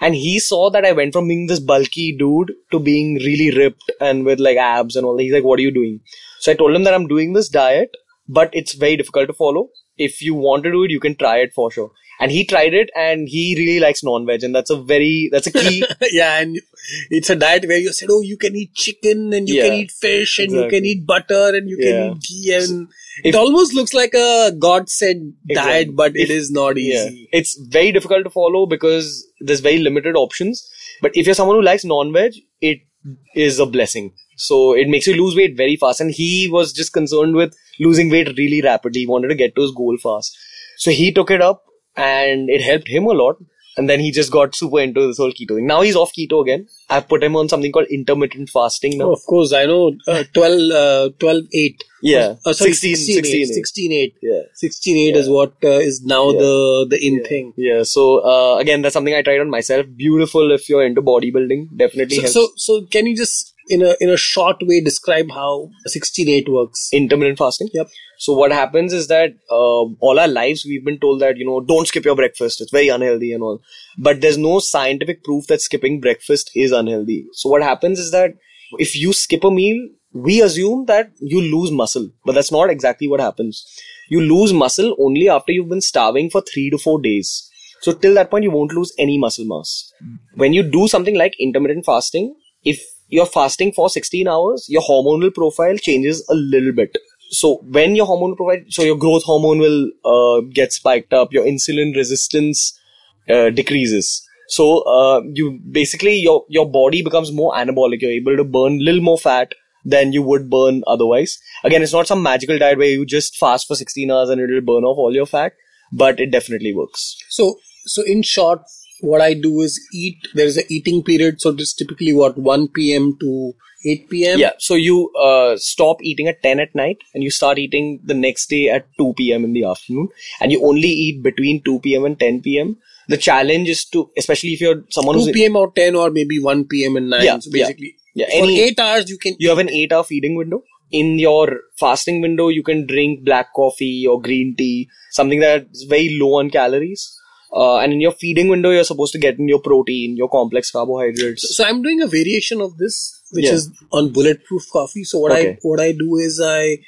And he saw that I went from being this bulky dude to being really ripped and with like abs and all. He's like, what are you doing? So I told him that I'm doing this diet, but it's very difficult to follow. If you want to do it, you can try it for sure. And he tried it and he really likes non-veg and that's a very, that's a key. yeah, and it's a diet where you said, oh, you can eat chicken and you can eat fish and you can eat butter and you can eat ghee and it if- almost looks like a godsend Exactly. diet, but it If- is not Yeah. easy. It's very difficult to follow because there's very limited options. But if you're someone who likes non-veg, it is a blessing. So it makes you lose weight very fast. And he was just concerned with losing weight really rapidly. He wanted to get to his goal fast. So he took it up and it helped him a lot. And then he just got super into this whole keto thing. Now he's off keto again. I've put him on something called intermittent fasting now. Oh, of course, I know uh, 12, uh, 12 8. Yeah. Uh, sorry, 16, 16, 16, 8. 16 8. Yeah. 16 8 is Yeah. what uh, is now Yeah. the the in thing. Yeah. So, uh, again, that's something I tried on myself. Beautiful if you're into bodybuilding. Definitely So, helps. so, so can you just in a in a short way describe how 16-8 works? intermittent fasting. Yep. So what happens is that uh, all our lives we've been told that you know don't skip your breakfast. It's very unhealthy and all. But there's no scientific proof that skipping breakfast is unhealthy. So what happens is that if you skip a meal, we assume that you lose muscle, but that's not exactly what happens. You lose muscle only after you've been starving for three to four days. So till that point, you won't lose any muscle mass. When you do something like intermittent fasting, if you're fasting for 16 hours, your hormonal profile changes a little bit. So when your hormonal profile, so your growth hormone will uh, get spiked up, your insulin resistance uh, decreases. So uh, you basically your your body becomes more anabolic. You're able to burn a little more fat than you would burn otherwise. Again, it's not some magical diet where you just fast for 16 hours and it'll burn off all your fat, but it definitely works. So, so in short, what I do is eat. There is a eating period. So this typically what 1 p.m. to 8 p.m. Yeah. So you uh, stop eating at 10 at night and you start eating the next day at 2 p.m. in the afternoon and you only eat between 2 p.m. and 10 p.m. The challenge is to, especially if you're someone 2 who's p.m. or 10 or maybe 1 p.m. and 9. Yeah, so basically, yeah. for Any- 8 hours you can you have an eight hour feeding window. In your fasting window, you can drink black coffee or green tea, something that's very low on calories. Uh, and in your feeding window, you're supposed to get in your protein, your complex carbohydrates. So I'm doing a variation of this, which Yeah. is on bulletproof coffee. So what I what I do is I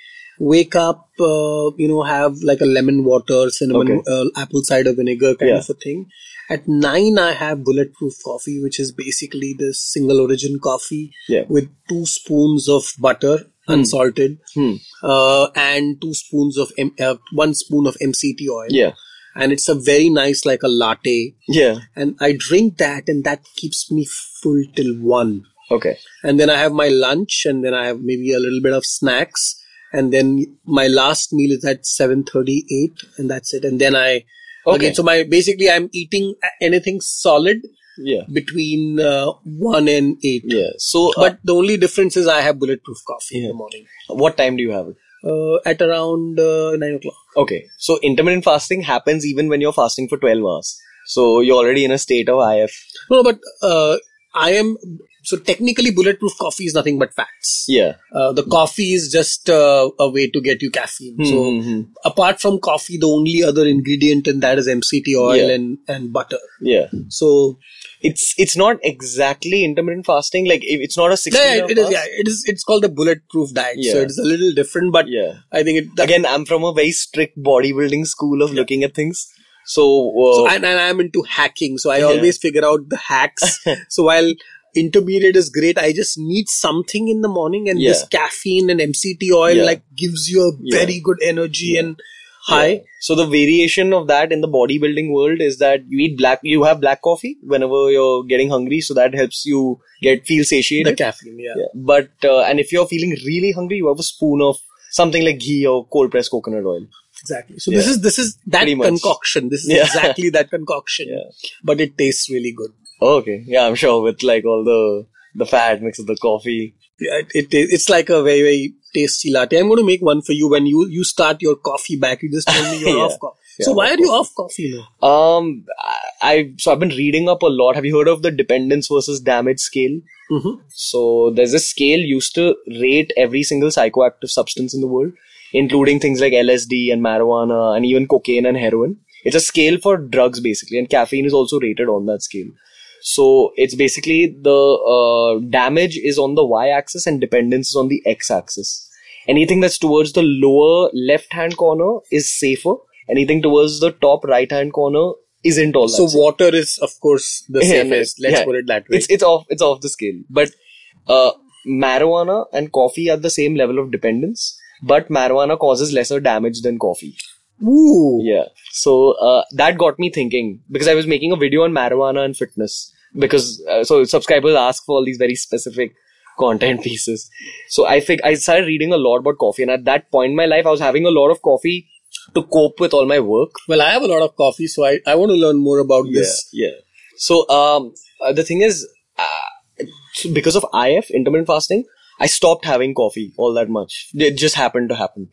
wake up, uh, you know, have like a lemon water, cinnamon, Okay. uh, apple cider vinegar kind Yeah. of a thing. At nine, I have bulletproof coffee, which is basically this single origin coffee Yeah. with two spoons of butter, unsalted, Hmm. uh, and two spoons of M- uh, one spoon of MCT oil. Yeah. And it's a very nice like a latte. Yeah. And I drink that, and that keeps me full till one Okay. and then I have my lunch, and then I have maybe a little bit of snacks, and then my last meal is at seven thirty-eight, and that's it. And then I Okay. again, so my basically I'm eating anything solid Yeah. between uh, one and eight. Yeah. So, uh, But the only difference is I have bulletproof coffee in the morning what time do you have it? Uh, at around uh, nine o'clock. Okay. So intermittent fasting happens even when you're fasting for 12 hours. So you're already in a state of IF. No, but uh, I am so technically bulletproof coffee is nothing but fats. Yeah. Uh, the coffee is just uh, a way to get you caffeine. So Hmm. apart from coffee, the only other ingredient in that is MCT oil Yeah. and, and butter. Yeah. So It's it's not exactly intermittent fasting. Like it's not a 16 yeah, it is. Yeah, it is. It's called the bulletproof diet. So it's a little different, but Yeah. I think it. Again, I'm from a very strict bodybuilding school of looking at things. So, uh, so and, and I'm into hacking, so I Yeah. always figure out the hacks. so while intermediate is great, I just need something in the morning, and this caffeine and MCT oil Yeah. like gives you a Yeah. very good energy and high. So the variation of that in the bodybuilding world is that you eat black, you have black coffee whenever you're getting hungry, so that helps you get feel satiated. The caffeine, yeah. Yeah. But uh, and if you're feeling really hungry, you have a spoon of something like ghee or cold pressed coconut oil. Exactly. So this is this is that concoction. This is Yeah. exactly that concoction. Yeah. But it tastes really good. okay, yeah, I'm sure with like all the the fat with the coffee. Yeah, it, it it's like a very very tasty latte. I'm going to make one for you when you you start your coffee back. You just told me you're Yeah. off coffee. So why are you off coffee now? Um, I, I so I've been reading up a lot. Have you heard of the dependence versus damage scale? Mhm. So there's a scale used to rate every single psychoactive substance in the world, including things like LSD and marijuana and even cocaine and heroin. It's a scale for drugs basically, and caffeine is also rated on that scale. So it's basically the uh, damage is on the y-axis and dependence is on the x-axis. Anything that's towards the lower left-hand corner is safer. Anything towards the top right-hand corner isn't all that So safe. water is of course the safest. Let's yeah. put it that way. It's it's off it's off the scale. But uh, marijuana and coffee are the same level of dependence, but marijuana causes lesser damage than coffee. Ooh. Yeah. So uh, that got me thinking because I was making a video on marijuana and fitness because uh, so subscribers ask for all these very specific content pieces. So I think I started reading a lot about coffee, and at that point in my life, I was having a lot of coffee to cope with all my work. Well, I have a lot of coffee, so I, I want to learn more about this. Yeah. So um, uh, the thing is, uh, because of IF intermittent fasting, I stopped having coffee all that much. It just happened to happen.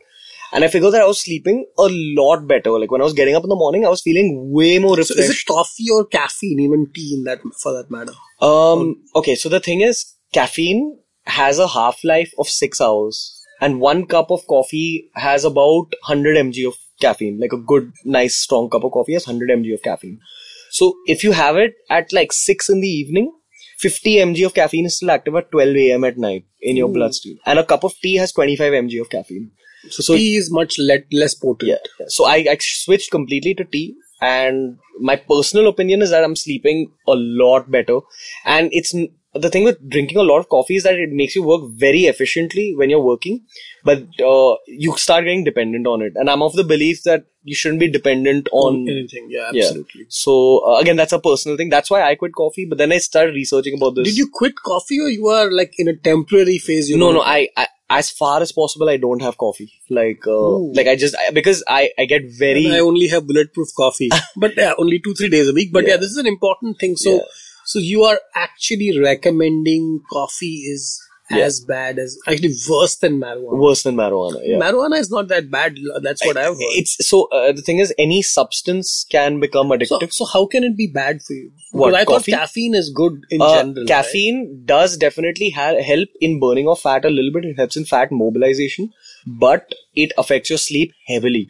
And I figured that I was sleeping a lot better. Like when I was getting up in the morning, I was feeling way more So refreshed. is it coffee or caffeine, even tea in that for that matter? Um. Okay. So the thing is, caffeine has a half life of six hours, and one cup of coffee has about 100 mg of caffeine. Like a good, nice, strong cup of coffee has 100 mg of caffeine. So if you have it at like six in the evening, 50 mg of caffeine is still active at 12 a.m. at night in your bloodstream, and a cup of tea has 25 mg of caffeine. So, tea is much le- less potent. Yeah. So I, I switched completely to tea. And my personal opinion is that I'm sleeping a lot better. And it's the thing with drinking a lot of coffee is that it makes you work very efficiently when you're working, but uh, you start getting dependent on it. And I'm of the belief that you shouldn't be dependent on Anything. Yeah, Yeah. absolutely. So uh, again, that's a personal thing. That's why I quit coffee. But then I started researching about this. Did you quit coffee or you are like in a temporary phase? You No, know? no. I, I as far as possible, I don't have coffee. Like, uh, like I just I, because I I get very I only have bulletproof coffee, but yeah, only two three days a week. But yeah, Yeah. this is an important thing. So, Yeah. so you are actually recommending coffee is Yeah. as bad as actually worse than marijuana. worse than marijuana. Yeah. Marijuana is not that bad. That's what I've heard. It's so uh, the thing is, any substance can become addictive. so how can it be bad for you? What, Because I coffee? thought caffeine is good in Uh, general. right? caffeine does definitely ha- help in burning of fat a little bit. It helps in fat mobilization, but it affects your sleep heavily.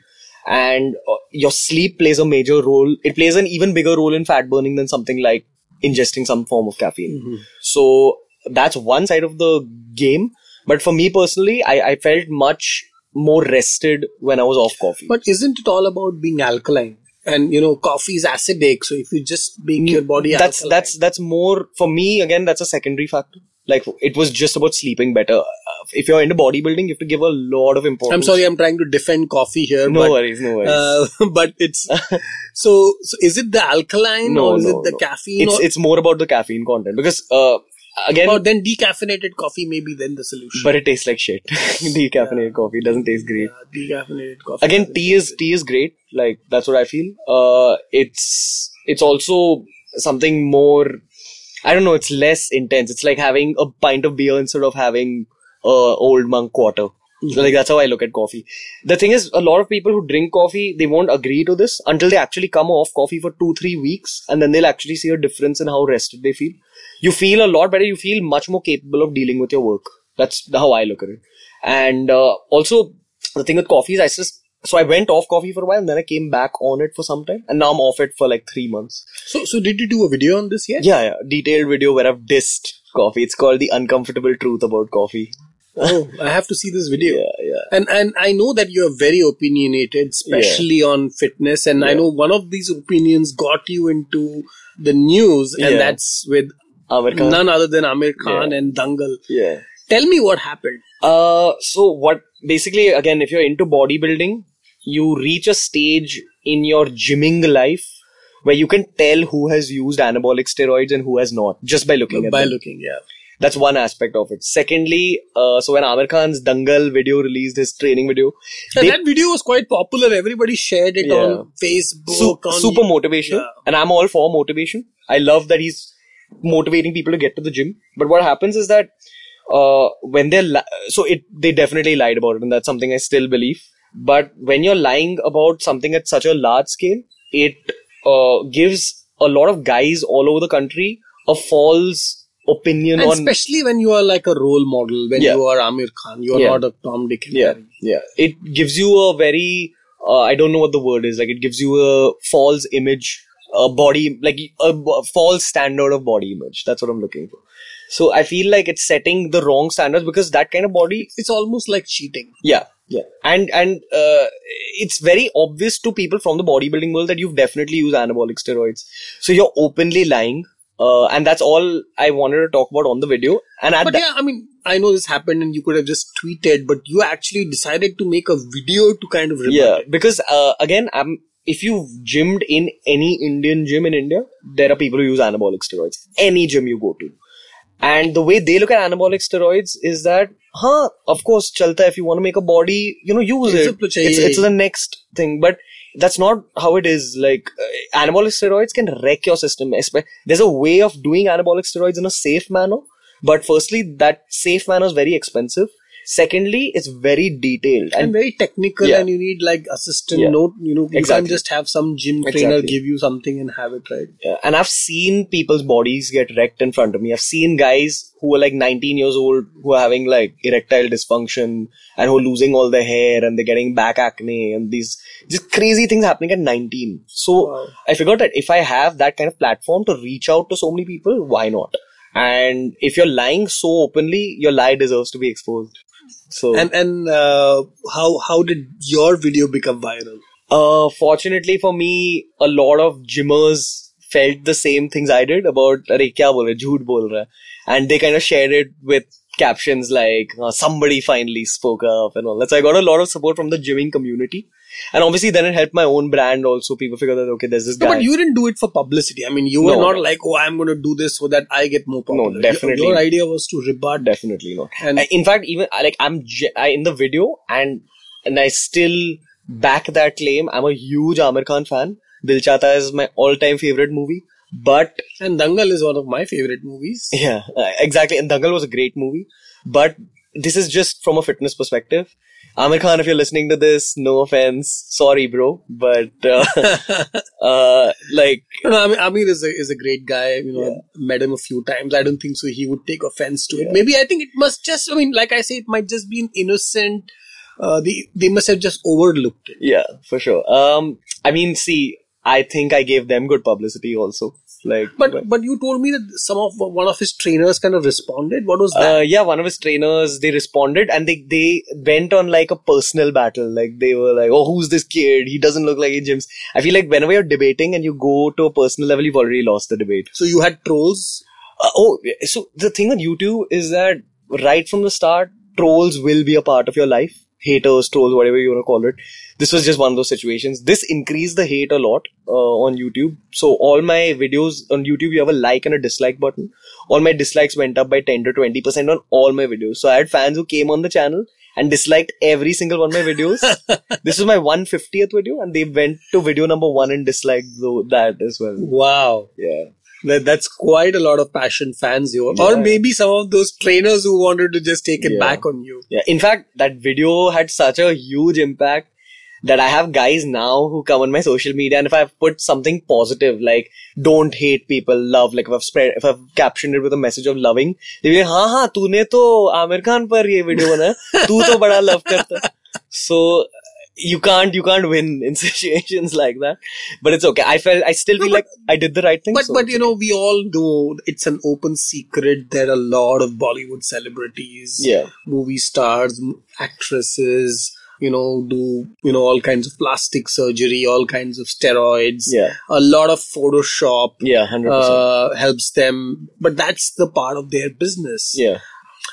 And uh, your sleep plays a major role. It plays an even bigger role in fat burning than something like ingesting some form of caffeine. Mm-hmm. So that's one side of the game. But for me personally, I, I felt much more rested when I was off coffee. But isn't it all about being alkaline? And you know, coffee is acidic, so if you just make your body that's alkaline, that's that's more for me again that's a secondary factor like it was just about sleeping better Uh, if you're into bodybuilding you have to give a lot of importance I'm sorry, I'm trying to defend coffee here. no but, worries no worries Uh, but it's so. So is it the alkaline no or is no, it the no. caffeine? it's or, it's more about the caffeine content because uh again or then decaffeinated coffee may be then the solution. but it tastes like shit. Decaffeinated coffee doesn't taste great. Yeah, decaffeinated coffee. again tea is tea is great like that's what i feel. Uh it's it's also something more i don't know it's less intense. It's like having a pint of beer instead of having uh old monk water So, like that's how i look at coffee. The thing is a lot of people who drink coffee they won't agree to this until they actually come off coffee for two three weeks and then they'll actually see a difference in how rested they feel you feel a lot better you feel much more capable of dealing with your work that's how i look at it and uh, also the thing with coffee is I just so I went off coffee for a while and then I came back on it for some time and now I'm off it for like three months. So, so did you do a video on this yet? Yeah, yeah. Detailed video where I've dissed coffee. It's called the uncomfortable truth about coffee. Oh, I have to see this video. Yeah, yeah. And and I know that you are very opinionated, especially on fitness. And I know one of these opinions got you into the news, and Yeah. that's with. None other than Aamir Khan Yeah. and Dangal. Yeah. Tell me what happened. Uh, so what basically again, if you're into bodybuilding, you reach a stage in your gymming life where you can tell who has used anabolic steroids and who has not just by looking at By them. looking, yeah. That's one aspect of it. Secondly, uh, so when Aamir Khan's Dangal video released, his training video, And they- that video was quite popular. Everybody shared it Yeah. on Facebook. Su- on super motivation, Yeah. and I'm all for motivation. I love that he's motivating people to get to the gym. But what happens is that uh, when they're li- so it they definitely lied about it, and that's something I still believe. But when you're lying about something at such a large scale, it uh, gives a lot of guys all over the country a false opinion And on especially when you are like a role model, when Yeah. you are Aamir Khan, you are Yeah. not a Tom, Dick, and yeah Harry. yeah it gives you a very uh, i don't know what the word is like it gives you a false image a body like a false standard of body image that's what i'm looking for so i feel like it's setting the wrong standards because that kind of body It's almost like cheating. yeah yeah and and uh, it's very obvious to people from the bodybuilding world that you've definitely used anabolic steroids so you're openly lying uh, and that's all I wanted to talk about on the video. And at But yeah, I mean, I know this happened and you could have just tweeted, but you actually decided to make a video to kind of Yeah, it. because uh, again, um, if you've gymmed in any Indian gym in India, there are people who use anabolic steroids. Any gym you go to, and the way they look at anabolic steroids is that, huh, of course, chalta. If you want to make a body, you know, use it. It's, it's the next thing, but that's not how it is. Like uh, anabolic steroids can wreck your system. There's a way of doing anabolic steroids in a safe manner, but firstly, that safe manner is very expensive. Secondly, it's very detailed and and very technical Yeah. and you need like assistant Yeah. note you know you Exactly. can't just have some gym trainer Exactly. give you something and have it right Yeah, and I've seen people's bodies get wrecked in front of me. I've seen guys who are like 19 years old who are having like erectile dysfunction and who are losing all their hair and they're getting back acne and these just crazy things happening at 19. So Wow. I figured that if I have that kind of platform to reach out to so many people, why not? And if you're lying so openly, your lie deserves to be exposed. So and and uh, how how did your video become viral? Uh, fortunately for me, a lot of gymmers felt the same things I did about "Arey kya bol raha, jhoot bol raha," and they kind of shared it with captions like oh, "Somebody finally spoke up" and all that. So I got a lot of support from the gymming community and obviously then it helped my own brand also. People figured that okay, there's this no, guy. but you didn't do it for publicity i mean you were No, not no. like oh i'm going to do this so that i get more popular Your- definitely. your, idea was to rebut Definitely not. And- in fact, even like I'm I, in the video, and and I still back that claim. I'm a huge Aamir Khan fan. Dil Chahta is my all-time favorite movie. But and dangal is one of my favorite movies yeah, exactly. And Dangal was a great movie. But this is just from a fitness perspective. Aamir Khan, if you're listening to this, no offense, sorry, bro, but uh, uh, like No, no, Aamir, Aamir is a is a great guy. You know, met him a few times. I don't think so. He would take offense to it. Maybe I think it must just. I mean, like I say, it might just be an innocent. Uh, they they must have just overlooked it. yeah, for sure. Um, I mean, see, I think I gave them good publicity also. Like, But but you told me that some of one of his trainers kind of responded. What was that? Uh, yeah, one of his trainers, they responded and they, they went on like a personal battle. Like they were like, oh, who's this kid? He doesn't look like he gyms. I feel like whenever you're debating and you go to a personal level, you've already lost the debate. so you had trolls. Uh, oh, so the thing on YouTube is that right from the start, trolls will be a part of your life. Haters, trolls, whatever you want to call it. This was just one of those situations. This increased the hate a lot uh, on YouTube. So all my videos on YouTube, you have a like and a dislike button. All my dislikes went up by 10 to 20% on all my videos. So I had fans who came on the channel and disliked every single one of my videos. this was my 150th video and they went to video number one and disliked that as well. Wow, Yeah. that, that's quite a lot of passion fans you. Or Yeah. maybe some of those trainers who wanted to just take it Yeah. back on you. Yeah, in fact, that video had such a huge impact that I have guys now who come on my social media and if I've put something positive like don't hate people, love, like if I've spread, if I've captioned it with a message of loving, they be like, हाँ हाँ तूने तो आमिर खान पर ये video बनाया तू तो बड़ा love करता है." so you can't you can't win in situations like that but it's okay I felt I still No, feel but- like I did the right thing But so but you know we all know it's an open secret that a lot of Bollywood celebrities, Yeah. movie stars, actresses, you know, do you know all kinds of plastic surgery, all kinds of steroids. Yeah. a lot of Photoshop. yeah 100% Uh, helps them, but that's the part of their business. yeah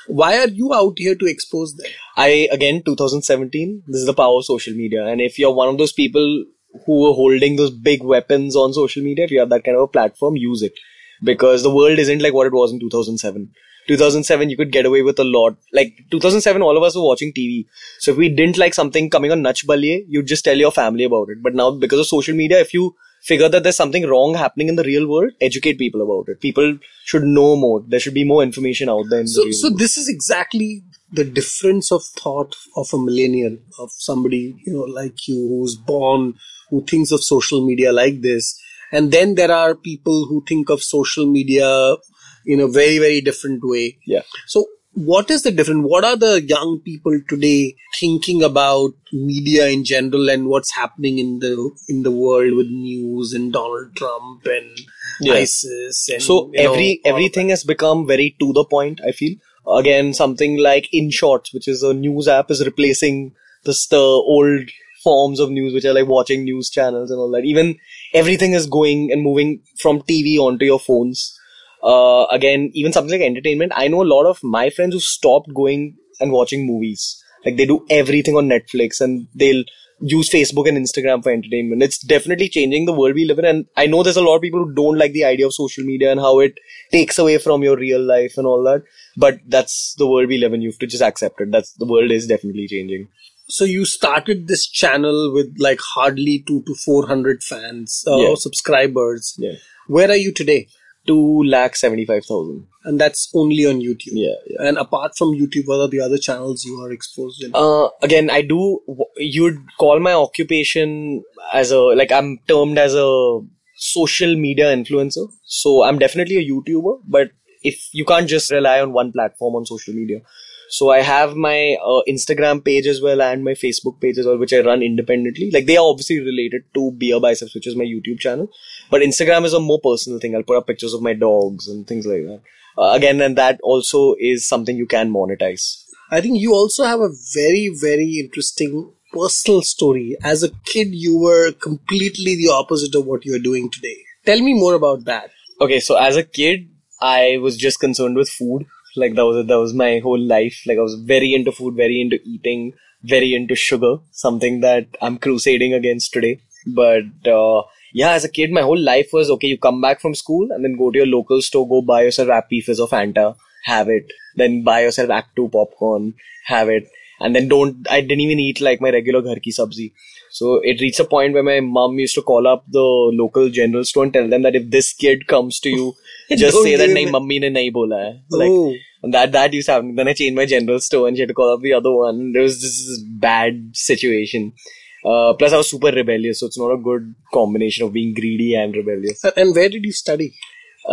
Why are you out here to expose them? I again 2017. This is the power of social media, and if you're one of those people who are holding those big weapons on social media, if you have that kind of a platform, use it because the world isn't like what it was in 2007. 2007, you could get away with a lot. Like 2007, all of us were watching TV. So if we didn't like something coming on Nach Baliye, you'd just tell your family about it. But now, because of social media, if you figure that there's something wrong happening in the real world, educate people about it. People should know more. There should be more information out there in the So, real so world. this is exactly the difference of thought of a millennial, of somebody you know like you who's born, who thinks of social media like this, and then there are people who think of social media in a very very different way. Yeah. So, what is the difference? What are the young people today thinking about media in general, and what's happening in the in the world with news and Donald Trump and Yeah. ISIS and So you know, every everything has become very to the point. I feel again something like Inshorts, which is a news app, is replacing the the old forms of news, which are like watching news channels and all that. Even everything is going and moving from TV onto your phones. Uh, again, even something like entertainment. I know a lot of my friends who stopped going and watching movies. Like they do everything on Netflix and they'll use Facebook and Instagram for entertainment. It's definitely changing the world we live in. And I know there's a lot of people who don't like the idea of social media and how it takes away from your real life and all that. But that's the world we live in. You have to just accept it. That's the world is definitely changing. So you started this channel with like hardly two to four hundred fans, uh, Yeah. subscribers. Yeah. Where are you today? Two lakh seventy five thousand. And that's only on YouTube. Yeah, yeah. And apart from YouTube, what are the other channels you are exposed in? Uh, again, I do. You'd call my occupation as a like I'm termed as a social media influencer. So I'm definitely a YouTuber, but if you can't just rely on one platform on social media. So I have my uh, Instagram page as well and my Facebook page as well, which I run independently. Like they are obviously related to Beer Biceps, which is my YouTube channel. But Instagram is a more personal thing. I'll put up pictures of my dogs and things like that. Uh, again, and that also is something you can monetize. I think you also have a very, very interesting personal story. As a kid, you were completely the opposite of what you are doing today. Tell me more about that. Okay, so as a kid, I was just concerned with food. Like that was that was my whole life. Like I was very into food, very into eating, very into sugar. Something that I'm crusading against today. But uh, yeah, as a kid, my whole life was okay. You come back from school and then go to your local store, go buy yourself Appy Fizz or Fanta, have it. Then buy yourself Act Two popcorn, have it. And then don't. I didn't even eat like my regular ghar ki sabzi. So it reached a point where my mom used to call up the local general store and tell them that if this kid comes to you, just say that nahi mummy ne nahi bola hai. Like Oh. and that that used to happen. Then I changed my general store and she had to call up the other one. There was this bad situation. Uh, plus I was super rebellious, so it's not a good combination of being greedy and rebellious. And- And where did you study?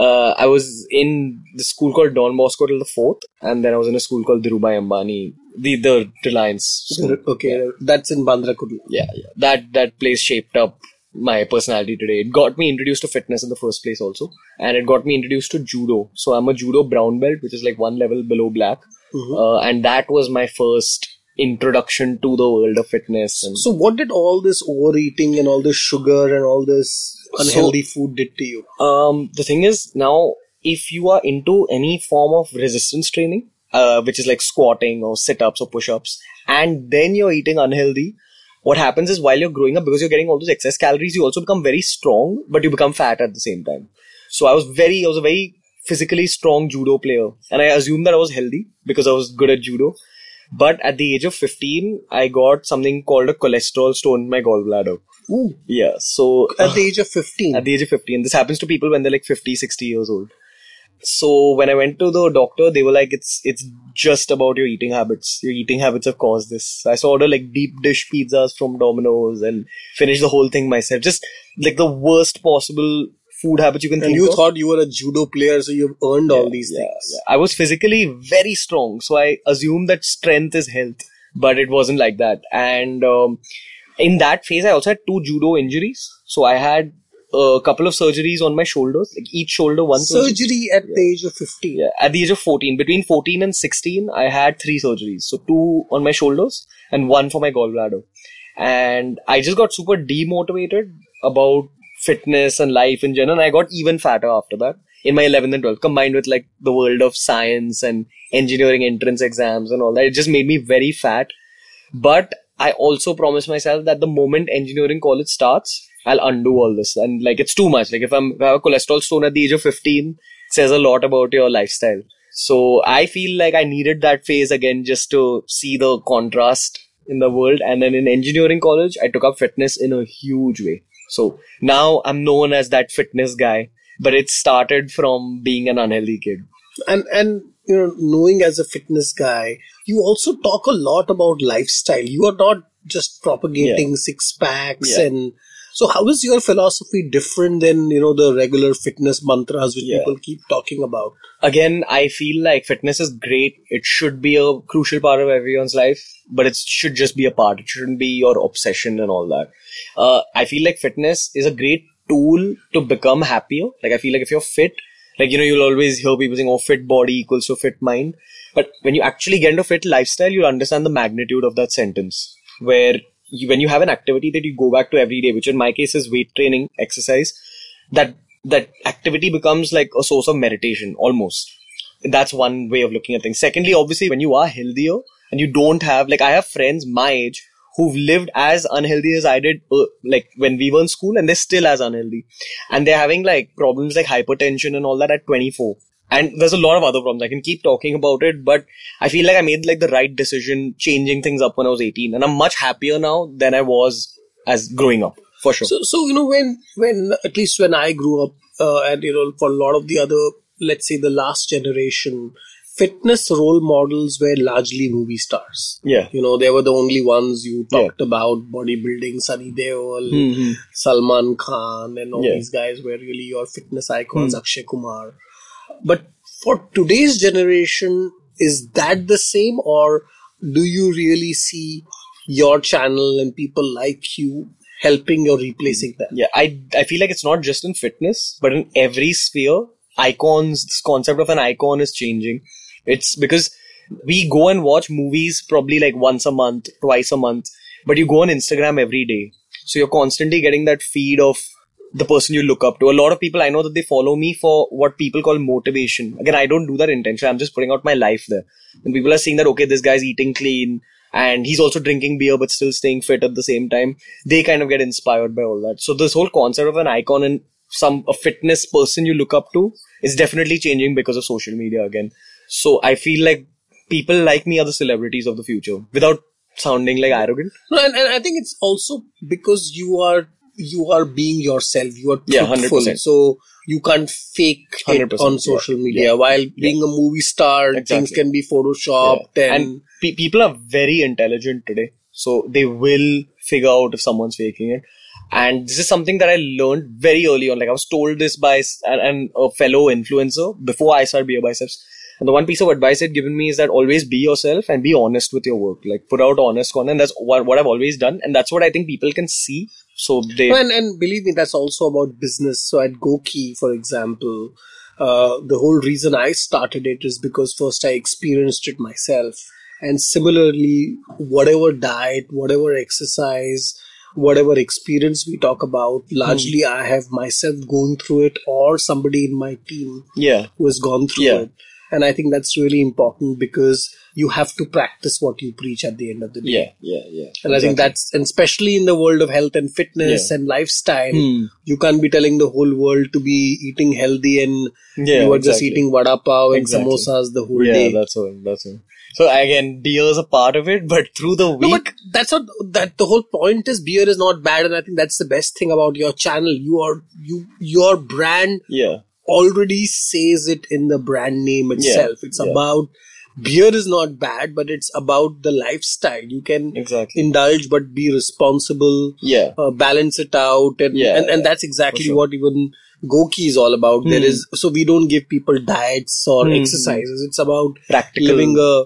Uh, I was in the school called Don Bosco till the fourth, and then I was in a school called Dhirubhai Ambani, the the Reliance. School. Okay, that's in Bandra Kurla. Yeah, yeah. That that place shaped up my personality today. It got me introduced to fitness in the first place also, and it got me introduced to judo. So I'm a judo brown belt, which is like one level below black, uh, and that was my first introduction to the world of fitness. And So, what did all this overeating and all this sugar and all this unhealthy food did to you? um, the thing is now, if you are into any form of resistance training, uh, which is like squatting or sit-ups or push-ups, and then you're eating unhealthy, what happens is while you're growing up, because you're getting all those excess calories, you also become very strong, but you become fat at the same time. So I was very, I was a very physically strong judo player, and I assumed that I was healthy because I was good at judo. But at the age of 15, I got something called a cholesterol stone in my gallbladder. Ooh, Yeah, so at the age of 15. at the age of 15. This happens to people when they're like 50, 60 years old. So when I went to the doctor, they were like, it's, it's just about your eating habits. Your eating habits have caused this. I saw order like deep dish pizzas from Domino's and finish the whole thing myself. Just like the worst possible food habits you can and you of. thought you were a judo player, so you've earned all these Yeah, things. yeah. I was physically very strong, so I assumed that strength is health, but it wasn't like that. And um, in that phase, I also had two judo injuries. So I had a couple of surgeries on my shoulders, like each shoulder one surgery. Surgery at the age of 15. Yeah, at the age of 14, between 14 and 16, I had three surgeries. So two on my shoulders and one for my gallbladder. And I just got super demotivated about fitness and life in general. And I got even fatter after that in my 11th and 12th, combined with like the world of science and engineering entrance exams and all that. It just made me very fat. But I also promised myself that the moment engineering college starts, I'll undo all this. And like, it's too much. Like, if I'm, if I have a cholesterol stone at the age of 15, says a lot about your lifestyle. So I feel like I needed that phase again just to see the contrast in the world. And then in engineering college, I took up fitness in a huge way. So now I'm known as that fitness guy, but it started from being an unhealthy kid. and and you know knowing as a fitness guy you also talk a lot about lifestyle you are not just propagating six packs Yeah. and so how is your philosophy different than you know the regular fitness mantras which Yeah. people keep talking about again, I feel like fitness is great. It should be a crucial part of everyone's life, but it should just be a part. It shouldn't be your obsession and all that. Uh, I feel like fitness is a great tool to become happier. Like, I feel like if you're fit, like, you know, you'll always hear people saying, oh, fit body equals to fit mind. But when you actually get into fit lifestyle, you'll understand the magnitude of that sentence. Where you, when you have an activity that you go back to every day, which in my case is weight training, exercise, that that activity becomes like a source of meditation almost. That's one way of looking at things. Secondly obviously when you are healthier and you don't have like i have friends my age who've lived as unhealthy as i did uh, like when we were in school and they're still as unhealthy. And they're having like problems like hypertension and all that at 24 and there's a lot of other problems i can keep talking about it but i feel like i made like the right decision changing things up when i was 18 and i'm much happier now than i was as growing up for sure so so you know when when at least when i grew up uh, and you know, for a lot of the other, let's say the last generation, fitness role models were largely movie stars. Yeah. You know, they were the only ones you talked about bodybuilding, Sunny Deol, Mm-hmm. Salman Khan, and all Yeah. these guys were really your fitness icons, Akshay Kumar. But for today's generation, is that the same, or do you really see your channel and people like you helping or replacing that? Yeah, I I feel like it's not just in fitness, but in every sphere. Icons, this concept of an icon is changing. It's because we go and watch movies probably like once a month, twice a month, but you go on Instagram every day. So you're constantly getting that feed of the person you look up to. A lot of people I know that they follow me for what people call motivation. Again, I don't do that intentionally. I'm just putting out my life there. And people are seeing that, okay, this guy's eating clean and he's also drinking beer but still staying fit at the same time. They kind of get inspired by all that. So this whole concept of an icon and some a fitness person you look up to is definitely changing because of social media again. So I feel like people like me are the celebrities of the future without sounding like arrogant. No, and, and I think it's also because you are you are being yourself. You are Yeah, truthful, 100%. so you can't fake it 100%, on yeah, social media. yeah, While being a movie star, things can be photoshopped Yeah. and, and pe- people are very intelligent today. So they will figure out if someone's faking it. And this is something that i learned very early on. Like i was told this by an, an, a fellow influencer before i started beer biceps. And the one piece of advice it given me is that always be yourself and be honest with your work. Like put out honest content. That's what, what i've always done. And that's what i think people can see so they and and believe me, that's also about business. So at GOQii, for example, uh, the whole reason I started it is because first I experienced it myself, and similarly, whatever diet, whatever exercise, whatever experience we talk about, largely Hmm. I have myself going through it, or somebody in my team yeah who has gone through Yeah. it. And I think that's really important because you have to practice what you preach at the end of the day. yeah yeah yeah And I think that's, and especially in the world of health and fitness Yeah. and lifestyle, Hmm. you can't be telling the whole world to be eating healthy and Yeah, you are just eating vada pav and Exactly. samosas the whole yeah day. Yeah, that's all that's all so again beer is a part of it but through the week no, but that's what that the whole point is. Beer is not bad, and I think that's the best thing about your channel. You are you your brand yeah already says it in the brand name itself. It's yeah. about beer is not bad, but it's about the lifestyle. You can Exactly. indulge but be responsible. Yeah. uh, balance it out, and Yeah, and, and yeah, that's exactly sure. what even GOQii is all about. There Hmm. is so we don't give people diets or exercises. It's about Practical. living a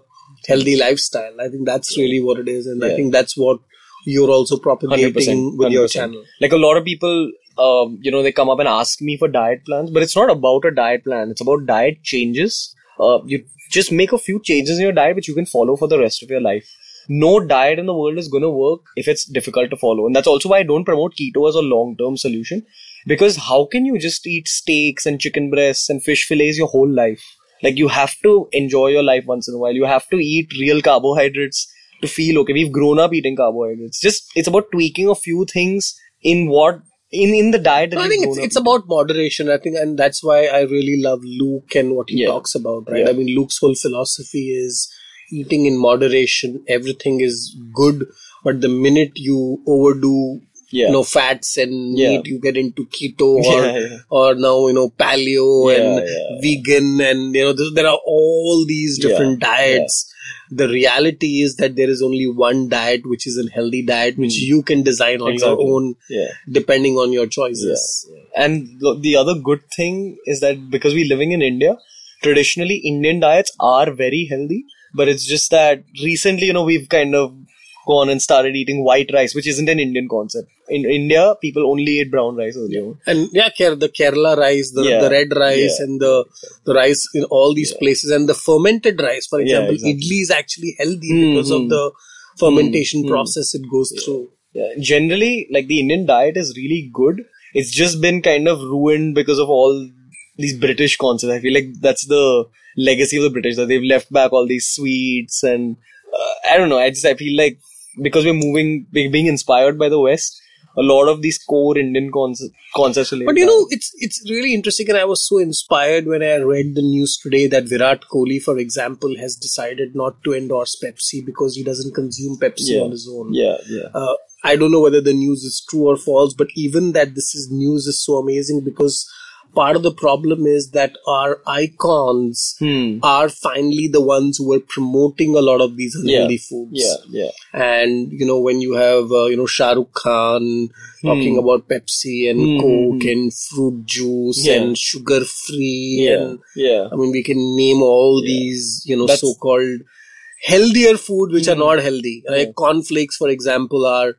healthy lifestyle. I think that's really what it is, and I think that's what you're also propagating 100%, with your channel. Like a lot of people, um, you know, they come up and ask me for diet plans, but it's not about a diet plan. It's about diet changes. Uh, you just make a few changes in your diet which you can follow for the rest of your life. No diet in the world is going to work if it's difficult to follow. And that's also why I don't promote keto as a long term solution. Because how can you just eat steaks and chicken breasts and fish fillets your whole life? Like you have to enjoy your life once in a while. You have to eat real carbohydrates to feel okay. We've grown up eating carbohydrates. Just it's about tweaking a few things in what in in the diet. No, I think it's it's about moderation. I think, and that's why I really love Luke and what he Yeah. talks about. Right? Yeah. I mean, Luke's whole philosophy is eating in moderation. Everything is good, but the minute you overdo, Yeah. you know, fats and meat, you get into keto or or now you know paleo and vegan, and you know there, are all these different diets. The reality is that there is only one diet, which is a healthy diet, which hmm. you can design on. Exactly. your own, Yeah. depending on your choices. And the other good thing is that because we're living in India, traditionally Indian diets are very healthy, but it's just that recently, you know, we've kind of gone and started eating white rice, which isn't an Indian concept. In India, people only ate brown rice earlier. and yeah, the Kerala rice, the, Yeah. the red rice, Yeah. and the the rice in all these places, and the fermented rice, for Yeah, example, exactly. idli is actually healthy Mm, because of mm. the fermentation process it goes through. Yeah, generally, like the Indian diet is really good. It's just been kind of ruined because of all these British concepts. I feel like that's the legacy of the British that they've left back all these sweets and uh, I don't know. I just I feel like because we're moving, we're being inspired by the West. A lot of these core Indian concepts concepts. But you know, it's it's really interesting, and I was so inspired when I read the news today that Virat Kohli, for example, has decided not to endorse Pepsi because he doesn't consume Pepsi yeah, on his own. yeah, yeah, Uh, I don't know whether the news is true or false, but even that this is news is so amazing because part of the problem is that our icons Hmm. are finally the ones who are promoting a lot of these unhealthy foods. Yeah, yeah. And you know when you have uh, you know Shah Rukh Khan talking Hmm. about Pepsi and Coke and fruit juice Yeah. and sugar free Yeah, and yeah. I mean we can name all these you know Hmm. so-called healthier food which are not healthy. Like cornflakes, for example, are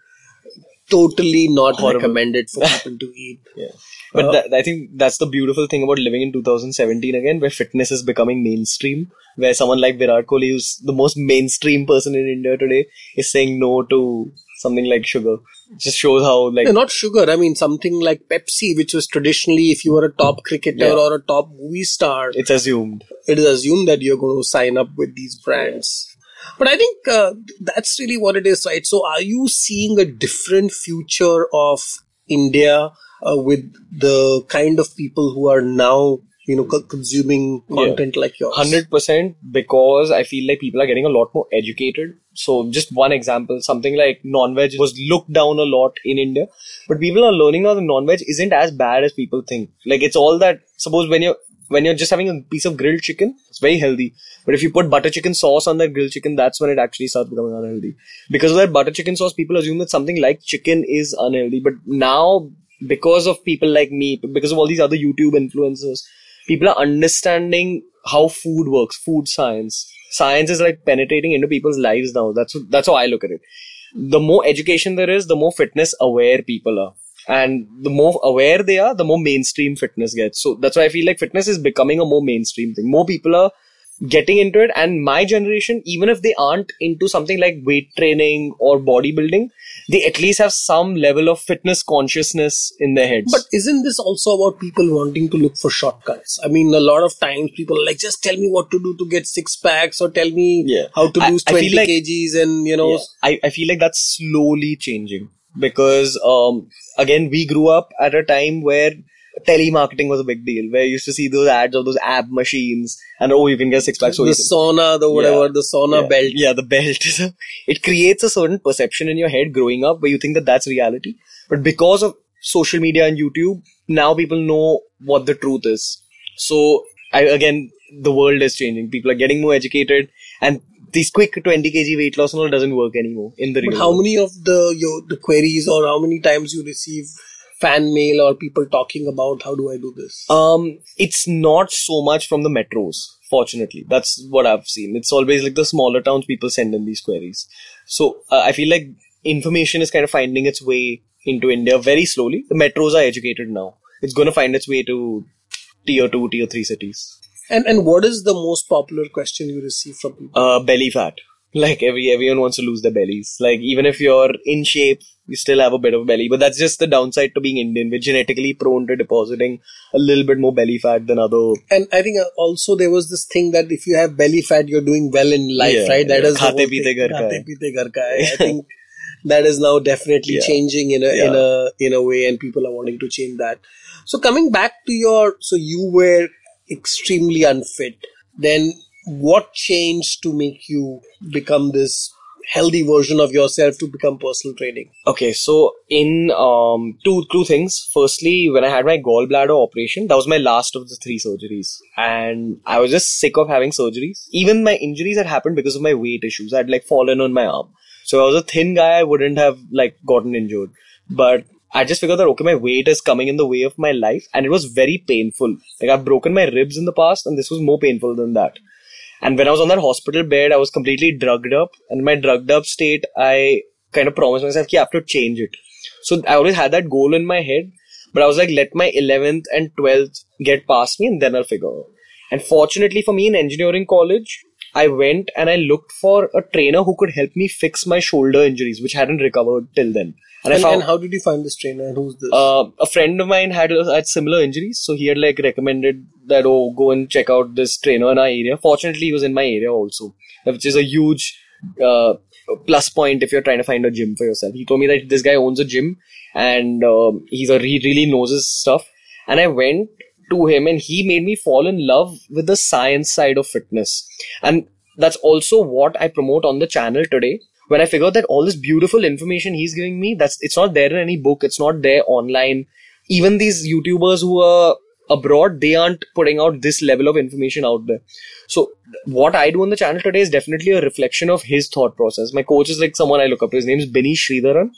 totally not Horrible. recommended for people to eat. Yeah. But that, I think that's the beautiful thing about living in 2017 again, where fitness is becoming mainstream. Where someone like Virat Kohli, who's the most mainstream person in India today, is saying no to something like sugar. It just shows how like not sugar. I mean, something like Pepsi, which was traditionally, if you were a top cricketer Yeah. or a top movie star, it's assumed. it is assumed that you're going to sign up with these brands. But I think uh, that's really what it is, right? So, are you seeing a different future of India uh, with the kind of people who are now, you know, co- consuming content like yours? Hundred percent because I feel like people are getting a lot more educated. So just one example, something like non-veg was looked down a lot in India, but people are learning now that non-veg isn't as bad as people think. Like it's all that. Suppose when you're when you're just having a piece of grilled chicken, it's very healthy. But if you put butter chicken sauce on that grilled chicken, that's when it actually starts becoming unhealthy. Because of that butter chicken sauce, people assume that something like chicken is unhealthy. But now, because of people like me, because of all these other YouTube influencers, people are understanding how food works, food science. Science is like penetrating into people's lives now. That's that's how I look at it. The more education there is, the more fitness aware people are. And the more aware they are, the more mainstream fitness gets. So that's why I feel like fitness is becoming a more mainstream thing. More people are getting into it. And my generation, even if they aren't into something like weight training or bodybuilding, they at least have some level of fitness consciousness in their heads. But isn't this also about people wanting to look for shortcuts? I mean, a lot of times people are like, just tell me what to do to get six packs or tell me Yeah. how to I- lose I feel 20 like- kgs and, you know, Yeah. I, I feel like that's slowly changing because um again we grew up at a time where telemarketing was a big deal where you used to see those ads of those ab machines and oh you can get six packs so oh, the easy. sauna, the whatever, Yeah. the sauna yeah. belt. Yeah, the belt. it creates a certain perception in your head growing up where you think that that's reality. But because of social media and YouTube, now people know what the truth is. So, I, again, the world is changing. People are getting more educated and these quick 20 kg weight loss and all doesn't work anymore in the real But how world. many of the your the queries or how many times you receive fan mail or people talking about how do I do this? Um, it's not so much from the metros, fortunately. That's what I've seen. It's always like the smaller towns people send in these queries. So uh, I feel like information is kind of finding its way into India very slowly. The metros are educated now. It's going to find its way to tier two, tier three cities. And and what is the most popular question you receive from people? Uh, belly fat. Like every everyone wants to lose their bellies. Like even if you're in shape, you still have a bit of belly. But that's just the downside to being Indian. We're genetically prone to depositing a little bit more belly fat than other And I think uh, also there was this thing that if you have belly fat, you're doing well in life, Yeah, right? That yeah. is Khate thing. ghar ka hai. peete ghar ka hai. I think that is now definitely Yeah. changing in a in a in a way, and people are wanting to change that. So coming back to your, so you were extremely unfit. Then what changed to make you become this healthy version of yourself to become personal training? Okay, so in um two two things. Firstly, when I had my gallbladder operation, that was my last of the three surgeries, and I was just sick of having surgeries. Even my injuries had happened because of my weight issues. I'd like fallen on my arm, so I was a thin guy. I wouldn't have like gotten injured, but I just figured that okay, my weight is coming in the way of my life, and it was very painful. Like I've broken my ribs in the past, and this was more painful than that. And when I was on that hospital bed, I was completely drugged up. And my drugged up state, I kind of promised myself, "Ki, I have to change it. So I always had that goal in my head. But I was like, let my 11th and 12th get past me and then I'll figure out. And fortunately for me in engineering college, I went and I looked for a trainer who could help me fix my shoulder injuries, which hadn't recovered till then. And, I And, found and how did you find this trainer? Who's this? uh, a friend of mine had had similar injuries, so he had like recommended that oh go and check out this trainer in our area. Fortunately, he was in my area also, which is a huge uh, plus point if you're trying to find a gym for yourself. He told me that this guy owns a gym and um, he's a he really knows his stuff. And I went to him and he made me fall in love with the science side of fitness. And that's also what I promote on the channel today. When I figured that all this beautiful information he's giving me, that's it's not there in any book, it's not there online. Even these YouTubers who are abroad, they aren't putting out this level of information out there. So what I do on the channel today is definitely a reflection of his thought process. My coach is like someone I look up to. His name is Benny Sridharan.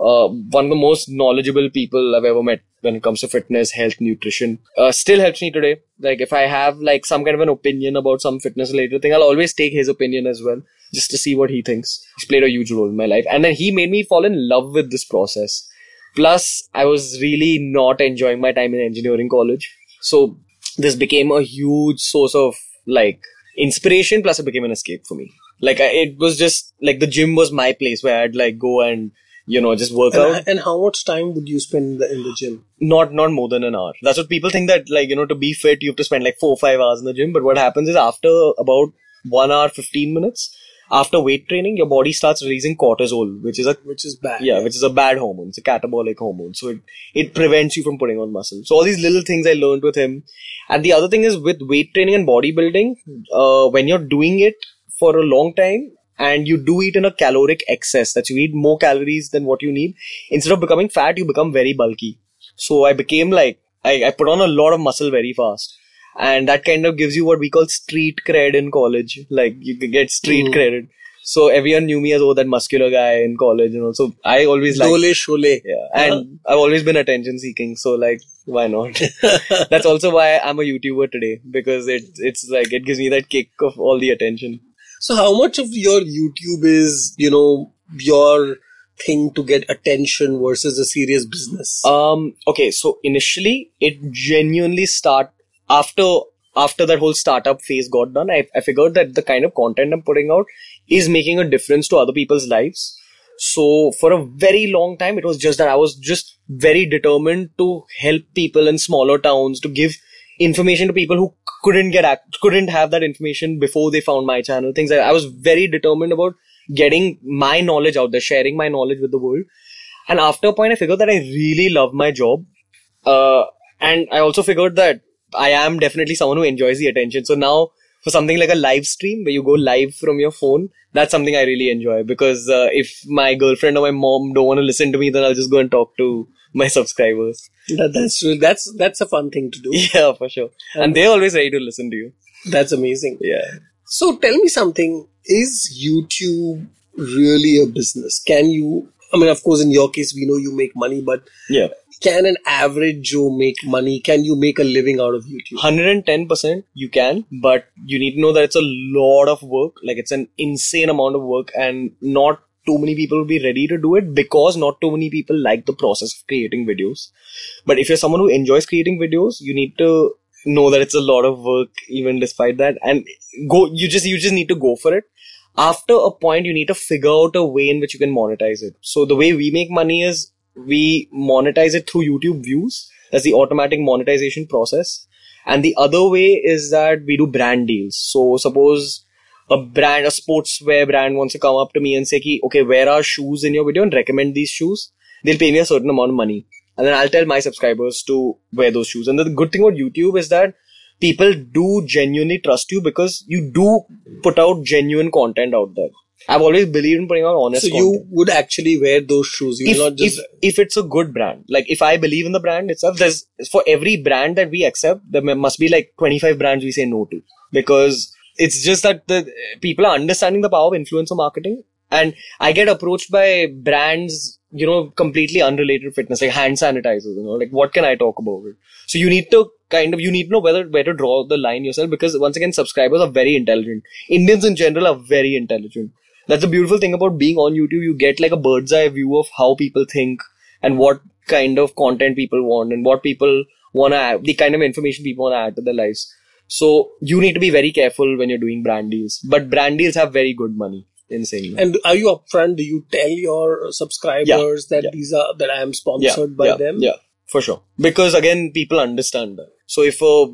Uh, one of the most knowledgeable people I've ever met when it comes to fitness, health, nutrition. Uh, still helps me today. Like if I have like some kind of an opinion about some fitness related thing, I'll always take his opinion as well, just to see what he thinks. He's played a huge role in my life. And then he made me fall in love with this process. Plus, I was really not enjoying my time in engineering college. So this became a huge source of like inspiration. Plus, it became an escape for me. Like it was just like the gym was my place where I'd like go and you know just work out. And, and how much time would you spend in the, in the gym? Not not more than an hour. That's what people think that like you know to be fit you have to spend like four or five hours in the gym. But what happens is after about one hour fifteen minutes. After weight training, your body starts releasing cortisol, which is a Which is bad. yeah, which is a bad hormone. It's a catabolic hormone. So it, it prevents you from putting on muscle. So all these little things I learned with him. And the other thing is with weight training and bodybuilding, uh, when you're doing it for a long time and you do it in a caloric excess, that you eat more calories than what you need, instead of becoming fat, you become very bulky. So I became like, I, I put on a lot of muscle very fast. And that kind of gives you what we call street cred in college. Like you get street hmm. credit. So everyone knew me as oh that muscular guy in college, you know. So I always like Dole Shole. yeah, and I've always been attention seeking, so like, why not? That's also why I'm a YouTuber today because it it's like it gives me that kick of all the attention. So how much of your YouTube is, you know, your thing to get attention versus a serious business? Um, okay, so initially it genuinely start after after that whole startup phase got done. I, I figured that the kind of content I'm putting out is making a difference to other people's lives. So for a very long time, it was just that I was just very determined to help people in smaller towns to give information to people who couldn't get act- couldn't have that information before they found my channel. Things like I was very determined about getting my knowledge out there, sharing my knowledge with the world. And after a point, I figured that I really love my job. Uh, and I also figured that I am definitely someone who enjoys the attention. So now for something like a live stream where you go live from your phone, that's something I really enjoy because uh, if my girlfriend or my mom don't want to listen to me, then I'll just go and talk to my subscribers. That, that's true. That's that's a fun thing to do. Yeah, for sure. And they're always ready to listen to you. That's amazing. Yeah. So tell me something. Is YouTube really a business? Can you? I mean, of course, in your case, we know you make money, but Yeah. can an average Joe make money? Can you make a living out of YouTube? 110% you can, but you need to know that it's a lot of work. Like it's an insane amount of work and not too many people will be ready to do it because not too many people like the process of creating videos. But if you're someone who enjoys creating videos, you need to know that it's a lot of work even despite that and go, you just, you just need to go for it. After a point, you need to figure out a way in which you can monetize it. So the way we make money is we monetize it through YouTube views. That's the automatic monetization process. And the other way is that we do brand deals. So suppose a brand, a sportswear brand wants to come up to me and say, Ki, okay, where are shoes in your video and recommend these shoes? They'll pay me a certain amount of money. And then I'll tell my subscribers to wear those shoes. And the good thing about YouTube is that people do genuinely trust you because you do put out genuine content out there. I've always believed in putting out honest So content you would actually wear those shoes. You if, not just. if if it's a good brand like if i believe in the brand itself there's for every brand that we accept there must be like 25 brands we say no to because it's just that the people are understanding the power of influencer marketing and i get approached by brands you know completely unrelated fitness like hand sanitizers you know like what can i talk about it so you need to kind of you need to know whether where to draw the line yourself because once again subscribers are very intelligent indians in general are very intelligent that's the beautiful thing about being on YouTube. You get like a bird's eye view of how people think and what kind of content people want and what people want to add, the kind of information people want to add to their lives. So you need to be very careful when you're doing brand deals. But brand deals have very good money in saying that. and are you upfront? Do you tell your subscribers that yeah. these are that I am sponsored by yeah, them? Yeah, for sure. Because again, people understand that. So if uh,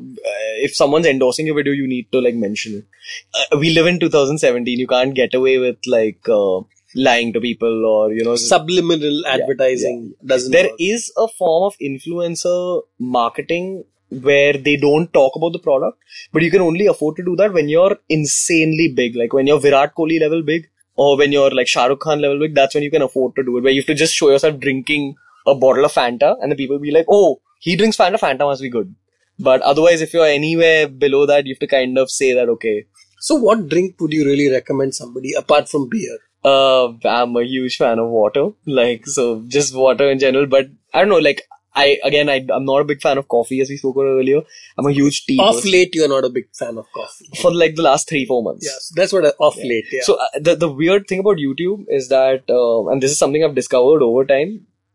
if someone's endorsing your video, you need to like mention it. Uh, we live in 2017. You can't get away with like uh, lying to people or you know Subliminal advertising doesn't. there work. is a form of influencer marketing where they don't talk about the product, but you can only afford to do that when you're insanely big, like when you're Virat Kohli level big, or when you're like Shahrukh Khan level big. That's when you can afford to do it. Where you have to just show yourself drinking a bottle of Fanta, and the people be like, "Oh, he drinks Fanta. Fanta must be good." But otherwise, if you're anywhere below that, you have to kind of say that okay. So, what drink would you really recommend somebody apart from beer? Uh, I'm a huge fan of water, like so, just water in general. But I don't know, like I again, I I'm not a big fan of coffee, as we spoke about earlier. I'm a huge tea. Off person. late, you're not a big fan of coffee. for like the last three four months. Yes, that's what I, off late. Yeah. So uh, the the weird thing about YouTube is that, uh, and this is something I've discovered over time.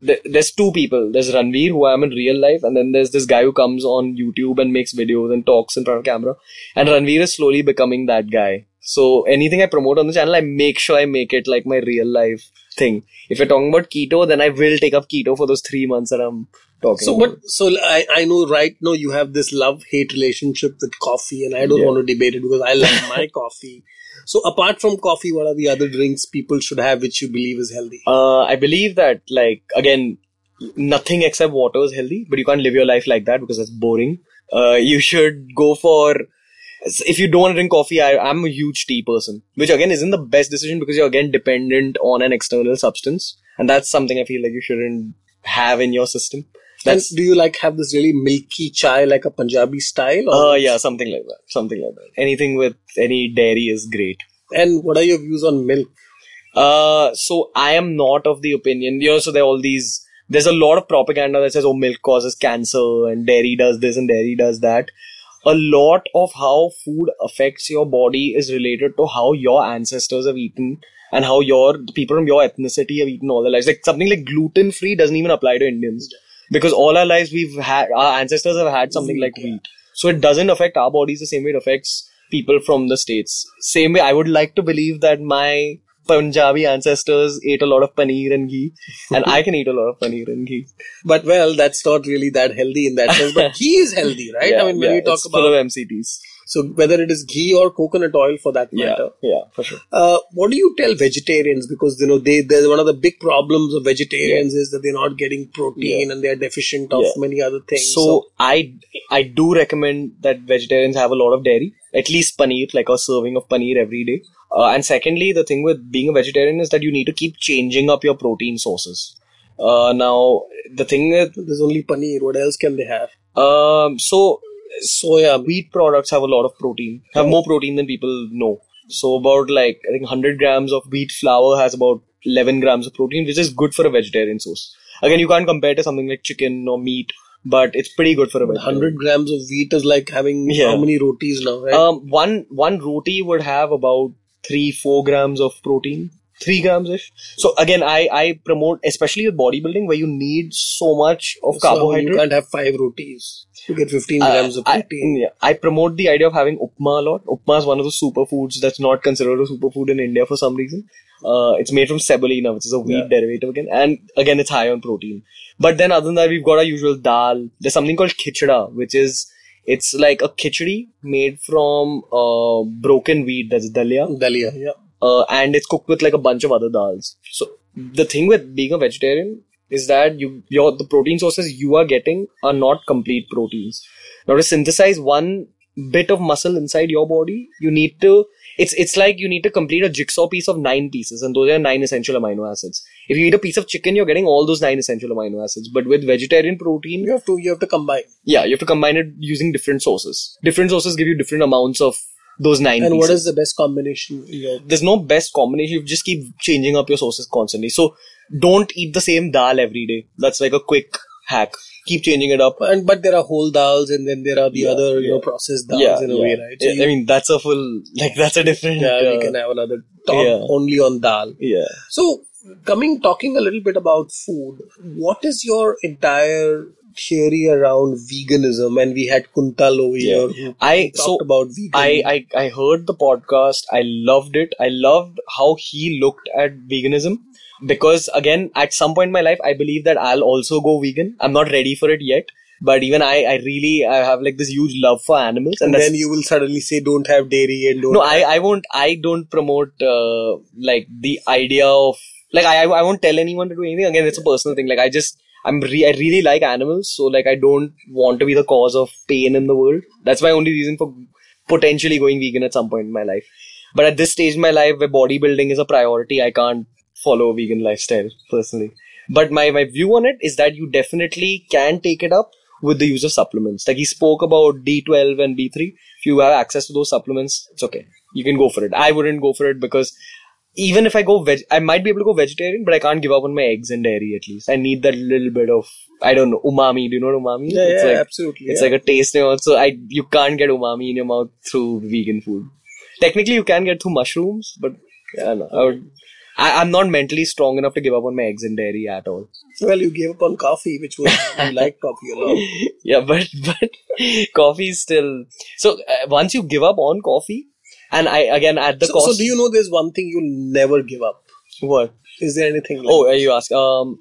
th- There's two people. There's Ranveer, who I am in real life, and then there's this guy who comes on YouTube and makes videos and talks in front of camera. And Ranveer is slowly becoming that guy. So anything I promote on the channel, I make sure I make it like my real life thing. If you're talking about keto, then I will take up keto for those three months that I'm talking So, about. but so I, I know right now you have this love hate relationship with coffee, and I don't Yeah. want to debate it because I love my coffee. So, apart from coffee, what are the other drinks people should have which you believe is healthy? Uh, I believe that, like, again, nothing except water is healthy, but you can't live your life like that because that's boring. Uh, you should go for, if you don't want to drink coffee, I, I'm a huge tea person, which again isn't the best decision because you're again dependent on an external substance. And that's something I feel like you shouldn't have in your system. And do you like have this really milky chai like a Punjabi style? Oh uh, yeah, something like that. Something like that. Anything with any dairy is great. And what are your views on milk? Uh, so I am not of the opinion, you know, so there are all these, there's a lot of propaganda that says, oh, milk causes cancer and dairy does this and dairy does that. A lot of how food affects your body is related to how your ancestors have eaten and how your, people from your ethnicity have eaten all their lives. Like something like gluten free doesn't even apply to Indians because all our lives we've had, our ancestors have had something like wheat. So it doesn't affect our bodies the same way it affects people from the states. Same way, I would like to believe that my Punjabi ancestors ate a lot of paneer and ghee, and I can eat a lot of paneer and ghee. But well, that's not really that healthy in that sense. But ghee is healthy, right? I mean, when yeah, we talk it's full about of MCTs. So whether it is ghee or coconut oil for that matter. yeah, yeah for sure. Uh, what do you tell vegetarians? Because you know they, they're one of the big problems of vegetarians is that they're not getting protein Yeah. and they're deficient of Yeah. many other things. So I I do recommend that vegetarians have a lot of dairy, at least paneer, like a serving of paneer every day. Uh, and secondly, the thing with being a vegetarian is that you need to keep changing up your protein sources. Uh, now the thing with there's only paneer. What else can they have? um, so Soya. wheat products have a lot of protein, have more protein than people know. So about like I think 100 grams of wheat flour has about 11 grams of protein, which is good for a vegetarian source. Again, you can't compare to something like chicken or meat, but it's pretty good for a vegetarian. 100 grams of wheat is like having Yeah. how many rotis now, right? Um, one one roti would have about three four grams of protein, three grams ish. So again, I I promote especially with bodybuilding where you need so much of So carbohydrate. you can't have five rotis. You get 15 Uh, grams of I, protein. yeah, I promote the idea of having upma a lot. Upma is one of the superfoods that's not considered a superfood in India for some reason. Uh, it's made from semolina, which is a wheat Yeah. derivative again, and again it's high on protein. But then other than that, we've got our usual dal. There's something called khichda, which is it's like a khichdi made from uh, broken wheat. That's dalia Dalia, yeah. Uh, and it's cooked with like a bunch of other dals. So the thing with being a vegetarian is that you your the protein sources you are getting are not complete proteins. Now to synthesize one bit of muscle inside your body, you need to it's it's like you need to complete a jigsaw piece of nine pieces, and those are nine essential amino acids. If you eat a piece of chicken, you're getting all those nine essential amino acids. But with vegetarian protein, You have to you have to combine. yeah, you have to combine it using different sources. Different sources give you different amounts of those nine. And pieces what is the best combination? in there's no best combination. You just keep changing up your sources constantly. So don't eat the same dal every day. That's like a quick hack. Keep changing it up. And but there are whole dals and then there are the Yeah, other you know yeah. processed dals yeah, in a yeah. way, right? So I you- mean, that's a full like that's a different. yeah, we uh, can have another talk yeah. only on dal. yeah. So, coming talking a little bit about food, what is your entire theory around veganism? And we had Kuntal over Yeah. here I talked so about vegan. I, I I heard the podcast. I loved it. I loved how he looked at veganism because again, at some point in my life, I believe that I'll also go vegan. I'm not ready for it yet, but even I, I really I have like this huge love for animals, and, and then you will suddenly say, "Don't have dairy and don't." no i i won't i don't promote uh, like the idea of like I, I won't tell anyone to do anything again it's a personal thing like i just i'm re- i really like animals so like i don't want to be the cause of pain in the world that's my only reason for potentially going vegan at some point in my life but at this stage in my life where bodybuilding is a priority i can't follow a vegan lifestyle personally but my, my view on it is that you definitely can take it up with the use of supplements. Like he spoke about B12 and D3. If you have access to those supplements, it's okay. You can go for it. I wouldn't go for it because even if I go veg, I might be able to go vegetarian, but I can't give up on my eggs and dairy at least. I need that little bit of, I don't know, umami. Do you know what umami? Yeah, it's yeah, like, absolutely, It's yeah. like a taste now. So I, you can't get umami in your mouth through vegan food. Technically, you can get through mushrooms, but yeah, no, I would, I, I'm not mentally strong enough to give up on my eggs and dairy at all. Well, you gave up on coffee, which was you like coffee a lot. yeah, but but coffee is still so. Uh, once you give up on coffee, and I again at the So, cost. so do you know there's one thing you'll never give up? what? Is there anything? Like Oh, you ask. Um,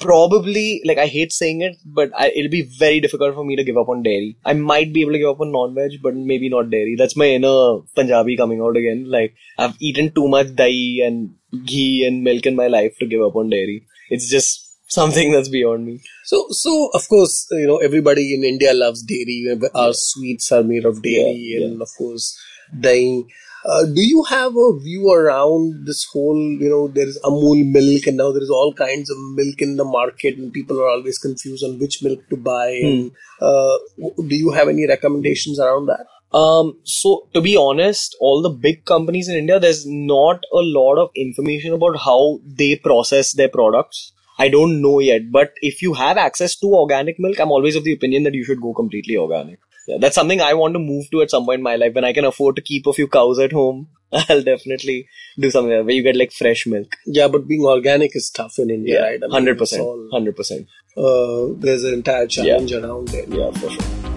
probably like I hate saying it, but I, it'll be very difficult for me to give up on dairy. I might be able to give up on non-veg, but maybe not dairy. That's my inner Punjabi coming out again. Like I've eaten too much dahi and ghee and milk in my life to give up on dairy. It's just something that's beyond me. So, so of course, you know everybody in India loves dairy. Our sweets are made of dairy, Yeah, and of course, dahi. Uh, do you have a view around this whole? You know, there is Amul milk, and now there is all kinds of milk in the market, and people are always confused on which milk to buy. And, uh, do you have any recommendations around that? Um, so to be honest, all the big companies in India, there's not a lot of information about how they process their products. I don't know yet, but if you have access to organic milk, I'm always of the opinion that you should go completely organic. Yeah, that's something I want to move to at some point in my life when I can afford to keep a few cows at home. I'll definitely do something like where you get like fresh milk. Yeah, but being organic is tough in India, right? Hundred percent, hundred percent. Uh, there's an entire challenge around it. Yeah, for sure.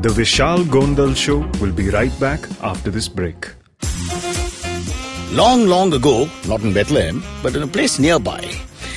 The Vishal Gondal Show will be right back after this break. Long, long ago, not in Bethlehem, but in a place nearby,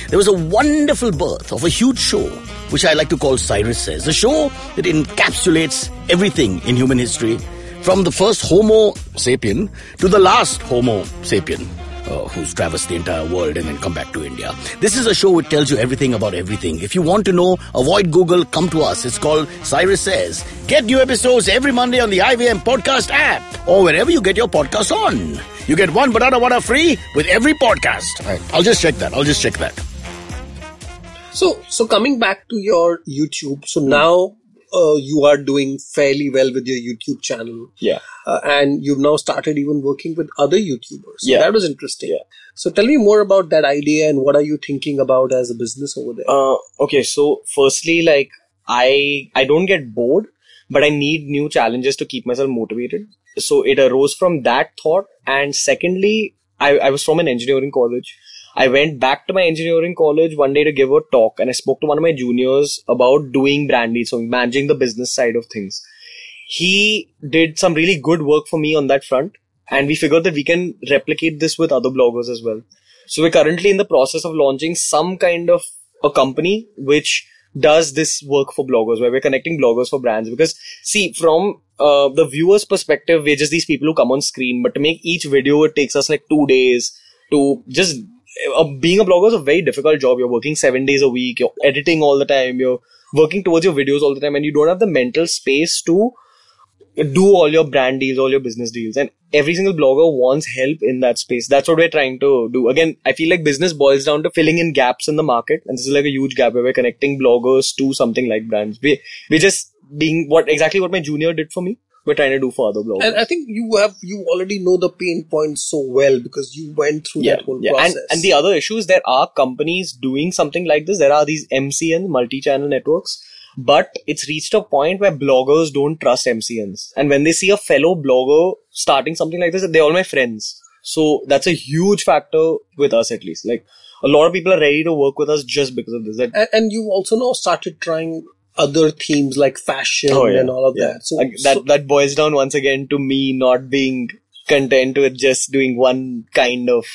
there was a wonderful birth of a huge show, which I like to call Cyrus Says. A show that encapsulates everything in human history, from the first Homo sapien to the last Homo sapien. Uh, who's traversed the entire world and then come back to India. This is a show which tells you everything about everything. If you want to know, avoid Google, come to us. It's called Cyrus Says. Get new episodes every Monday on the IVM podcast app or wherever you get your podcasts on. You get one banana water free with every podcast. Right, I'll just check that. I'll just check that. So, so coming back to your YouTube, so now uh, you are doing fairly well with your YouTube channel, Yeah. uh, and you've now started even working with other YouTubers. So Yeah. that was interesting. Yeah. So tell me more about that idea and what are you thinking about as a business over there? Uh, okay, so firstly, like I I don't get bored, but I need new challenges to keep myself motivated. So it arose from that thought, and secondly, I, I was from an engineering college. I went back to my engineering college one day to give a talk, and I spoke to one of my juniors about doing brand deals, so managing the business side of things. He did some really good work for me on that front, and we figured that we can replicate this with other bloggers as well. So we're currently in the process of launching some kind of a company which does this work for bloggers, where we're connecting bloggers for brands. Because see, from uh, the viewer's perspective, we're just these people who come on screen, but to make each video, it takes us like two days to just. Being a blogger is a very difficult job. You're working seven days a week. You're editing all the time. You're working towards your videos all the time, and you don't have the mental space to do all your brand deals, all your business deals. And every single blogger wants help in that space. That's what we're trying to do. Again, I feel like business boils down to filling in gaps in the market. And this is like a huge gap where we're connecting bloggers to something like brands. We, we're just being what exactly what my junior did for me. We're trying to do for other bloggers. and I think you have you already know the pain points so well because you went through that whole process. And, and the other issue is there are companies doing something like this. There are these MCN, multi-channel networks, but it's reached a point where bloggers don't trust MCNs. And when they see a fellow blogger starting something like this, they're all my friends. So that's a huge factor with us at least. Like a lot of people are ready to work with us just because of this. And, and you've also now started trying other themes like fashion Oh, yeah. and all of Yeah. that. So, that so- that boils down once again to me not being content with just doing one kind of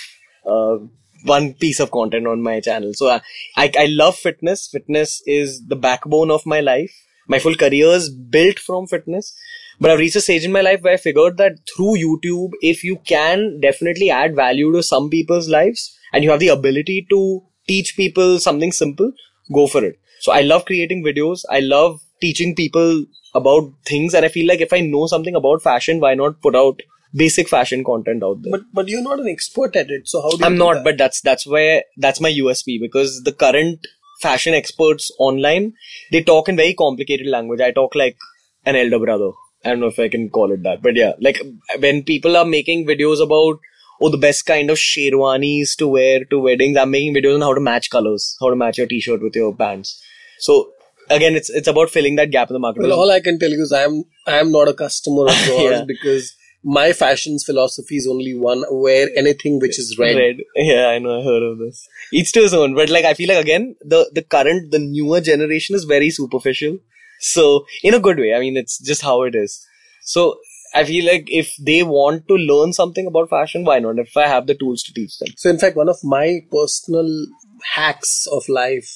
uh, one piece of content on my channel. So I, I I love fitness. Fitness is the backbone of my life. My full career is built from fitness. But I've reached a stage in my life where I figured that through YouTube, if you can definitely add value to some people's lives and you have the ability to teach people something simple, go for it. So I love creating videos. I love teaching people about things. And I feel like if I know something about fashion, why not put out basic fashion content out there? but but you're not an expert at it. So how do you I'm not, that? but that's that's where that's my USP because the current fashion experts online, they talk in very complicated language. I talk like an elder brother. I don't know if I can call it that, but yeah, like when people are making videos about oh the best kind of sherwanis to wear to weddings, I'm making videos on how to match colors, how to match your t-shirt with your pants. So again, it's it's about filling that gap in the market. Well, all I can tell you is I am I am not a customer of yours Yeah. because my fashion's philosophy is only one: wear anything which is red. Red. Yeah, I know. I heard of this. Each to his own. But like, I feel like again, the the current, the newer generation is very superficial. So in a good way. I mean, it's just how it is. So I feel like if they want to learn something about fashion, why not? If I have the tools to teach them. So, in fact, one of my personal hacks of life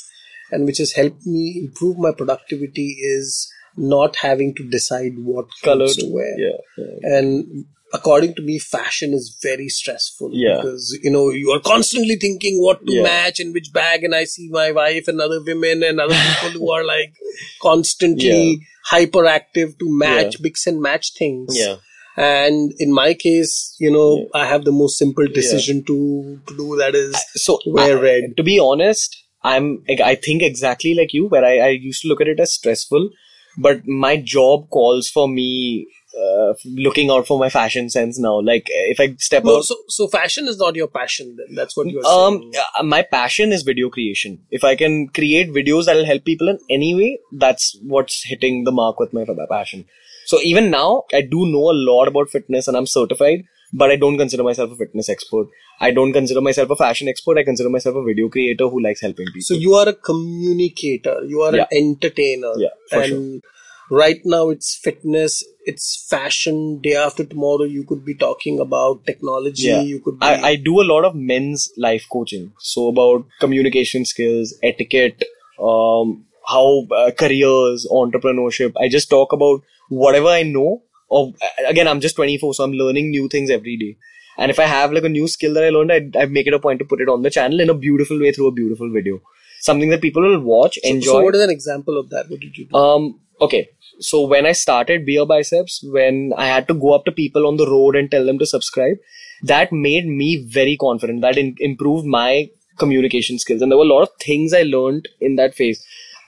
and which has helped me improve my productivity is not having to decide what colors to wear. Yeah. yeah. And according to me, fashion is very stressful Yeah. because you know you are constantly thinking what to Yeah. match and which bag. And I see my wife and other women and other people who are like constantly hyperactive to match, mix and match things. Yeah. And in my case, you know, I have the most simple decision to, to do that is So wear I- red. To be honest, I'm I think exactly like you, where I, I used to look at it as stressful, but my job calls for me uh, looking out for my fashion sense now. Like if I step No, out, so, so fashion is not your passion then. That's what you're um, saying. uh, my passion is video creation. If I can create videos that'll help people in any way, that's what's hitting the mark with my my passion. So even now, I do know a lot about fitness and I'm certified, but I don't consider myself a fitness expert. I don't consider myself a fashion expert. I consider myself a video creator who likes helping people. So you are a communicator, you are Yeah. an entertainer. Yeah, for and right now it's fitness, it's fashion. Day after tomorrow, you could be talking about technology. Yeah. You could be. I, I do a lot of men's life coaching. So about communication skills, etiquette, um, how uh, careers, entrepreneurship. I just talk about whatever I know. Of again, I'm just 24, so I'm learning new things every day. And if I have like a new skill that I learned, I, I make it a point to put it on the channel in a beautiful way through a beautiful video. Something that people will watch, so, enjoy. so what is an example of that? What did you do? Um, okay. So when I started BeerBiceps, when I had to go up to people on the road and tell them to subscribe, that made me very confident. That in- improved my communication skills. And there were a lot of things I learned in that phase.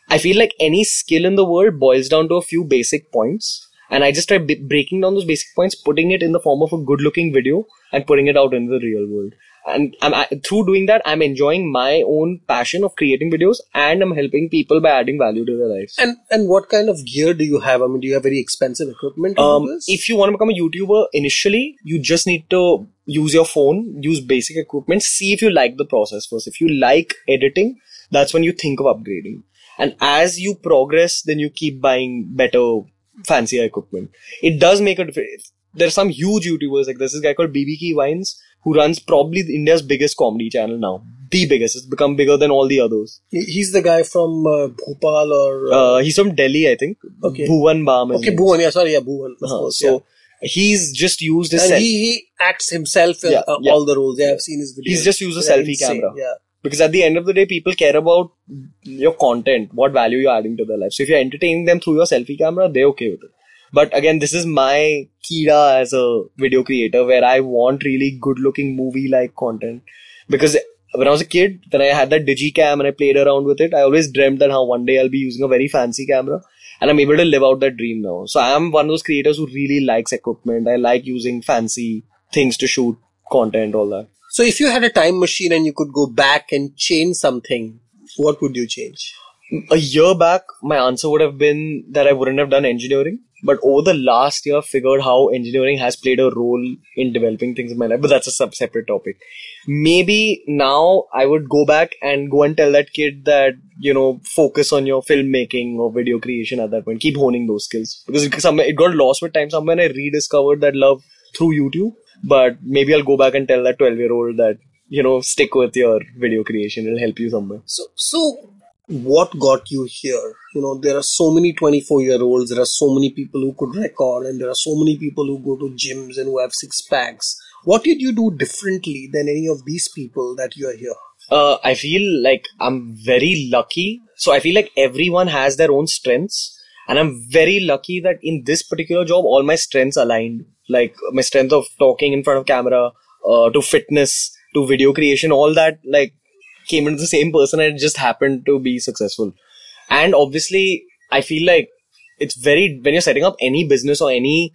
I feel like any skill in the world boils down to a few basic points. And I just try b- breaking down those basic points, putting it in the form of a good looking video and putting it out in the real world. And I'm, I, through doing that, I'm enjoying my own passion of creating videos and I'm helping people by adding value to their lives. and and what kind of gear do you have? I mean, do you have very expensive equipment Um, if you want to become a YouTuber initially, you just need to use your phone, use basic equipment, see if you like the process first. If you like editing, that's when you think of upgrading. And as you progress, then you keep buying better, fancier equipment. It does make a difference. There are some huge YouTubers, like there's this guy called BB Ki Vines, who runs probably India's biggest comedy channel now. The biggest. It's become bigger than all the others. He's the guy from uh, Bhopal or uh, Uh, he's from Delhi, I think. Okay. Bhuvan Bam. okay, Bhuvan. Yeah, sorry, yeah, Bhuvan. Of Uh-huh. course, so yeah. he's just used his and he, he acts himself in Yeah, uh, yeah. all the roles. Yeah, I've seen his videos. He's just used a They're selfie insane, camera. Yeah. Because at the end of the day, people care about your content, what value you're adding to their life. So if you're entertaining them through your selfie camera, they're okay with it. But again, this is my kira as a video creator where I want really good looking movie like content. Because when I was a kid, then I had that digicam and I played around with it. I always dreamt that how one day I'll be using a very fancy camera and I'm able to live out that dream now. So I am one of those creators who really likes equipment. I like using fancy things to shoot content, all that. So if you had a time machine and you could go back and change something, what would you change? a year back, my answer would have been that I wouldn't have done engineering. But over the last year, I've figured how engineering has played a role in developing things in my life. But that's a sub- separate topic. Maybe now I would go back and go and tell that kid that, you know, focus on your filmmaking or video creation at that point. Keep honing those skills. Because it, it got lost with time. Somewhere I rediscovered that love through YouTube. But maybe I'll go back and tell that 12 year old that, you know, stick with your video creation. It'll help you somewhere. So, so what got you here? You know, there are so many 24 year olds, there are so many people who could record, and there are so many people who go to gyms and who have six packs. What did you do differently than any of these people that you are here? Uh, I feel like I'm very lucky. So I feel like everyone has their own strengths. And I'm very lucky that in this particular job, all my strengths aligned. Like my strength of talking in front of camera, uh, to fitness, to video creation, all that, like, came into the same person and it just happened to be successful. And obviously, I feel like it's very when you're setting up any business or any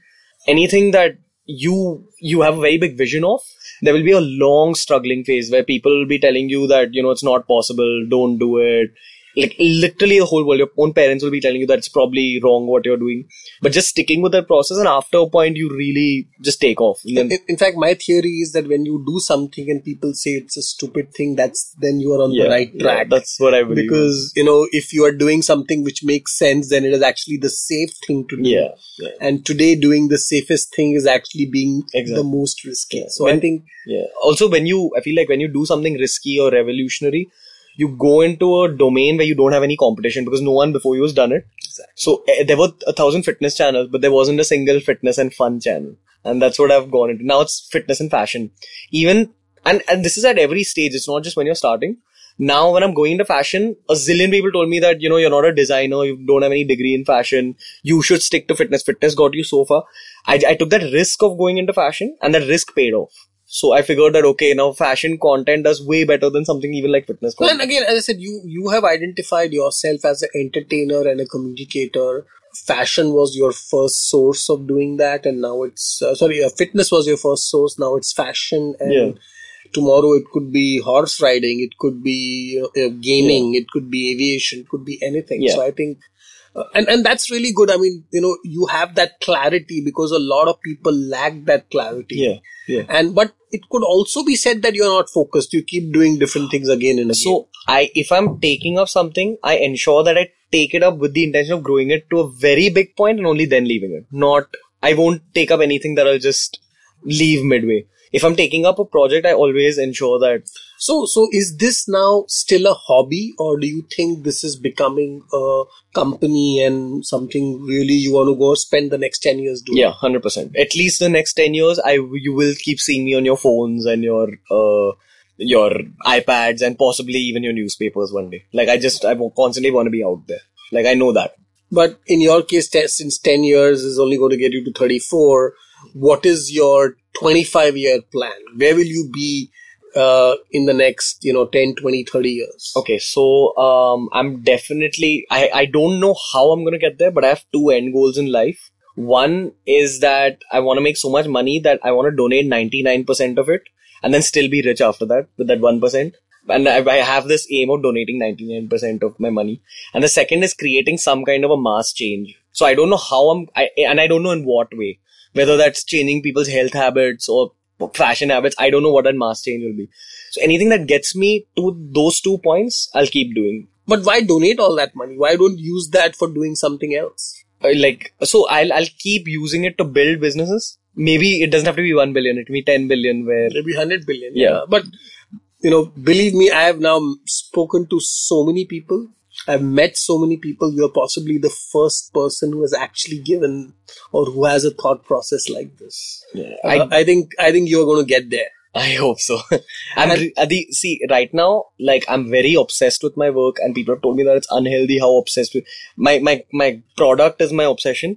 anything that you you have a very big vision of there will be a long struggling phase where people will be telling you that you know it's not possible don't do it like literally the whole world your own parents will be telling you that it's probably wrong what you're doing but just sticking with that process and after a point you really just take off then In, in fact, my theory is that when you do something and people say it's a stupid thing, that's then you are on yeah, the right yeah, track. that's what i believe because you know, if you are doing something which makes sense, then it is actually the safe thing to do. yeah, yeah. And today, doing the safest thing is actually being Exactly. the most risky. Yeah. So I think Yeah. Also, when you, I feel like when you do something risky or revolutionary, you go into a domain where you don't have any competition because no one before you has done it. So eh, there were a thousand fitness channels, but there wasn't a single fitness and fun channel. And that's what I've gone into. Now it's fitness and fashion. Even, and, and this is at every stage. It's not just when you're starting. Now, when I'm going into fashion, a zillion people told me that, you know, you're not a designer, you don't have any degree in fashion, you should stick to fitness. Fitness got you so far. I, I took that risk of going into fashion and that risk paid off. So I figured that, okay, now fashion content does way better than something even like fitness Well, and again, as I said, you you have identified yourself as an entertainer and a communicator. Fashion was your first source of doing that, and now it's uh, sorry, uh, fitness was your first source. Now it's fashion, and Yeah. tomorrow it could be horse riding, it could be uh, gaming, it could be aviation, it could be anything. Yeah. So I think. Uh, and and that's really good. I mean, you know, you have that clarity because a lot of people lack that clarity. Yeah, yeah. And but it could also be said that you're not focused. You keep doing different things again and again. So I, if I'm taking up something, I ensure that I take it up with the intention of growing it to a very big point and only then leaving it. Not, I won't take up anything that I'll just leave midway. If I'm taking up a project, I always ensure that So, so is this now still a hobby, or do you think this is becoming a company and something really you want to go spend the next ten years doing? Yeah, hundred percent. At least the next ten years, I you will keep seeing me on your phones and your uh your iPads and possibly even your newspapers one day. Like I just I constantly want to be out there. Like I know that. But in your case, since ten years is only going to get you to thirty-four, what is your twenty-five year plan? Where will you be uh, in the next, you know, 10, 20, 30 years? Okay, so um, I'm definitely I I don't know how I'm gonna get there, but I have two end goals in life. One is that I want to make so much money that I want to donate 99% of it and then still be rich after that with that 1%. And I, I have this aim of donating 99% of my money. And the second is creating some kind of a mass change. So I don't know how I'm, I, and I don't know in what way. Whether that's changing people's health habits or fashion habits, I don't know what that mass change will be. So anything that gets me to those two points, I'll keep doing. But why donate all that money? Why don't use that for doing something else? Uh, Like, so I'll, I'll keep using it to build businesses. Maybe it doesn't have to be 1 billion, it can be 10 billion where, Maybe 100 billion. Yeah. But, you know, believe me, I have now spoken to so many people. I've met so many people. You're possibly the first person who has actually given or who has a thought process like this. Yeah, Uh, I- I think, I think you're going to get there. I hope so. I'm the see right now, like I'm very obsessed with my work, and people have told me that it's unhealthy how obsessed with my my my product is my obsession,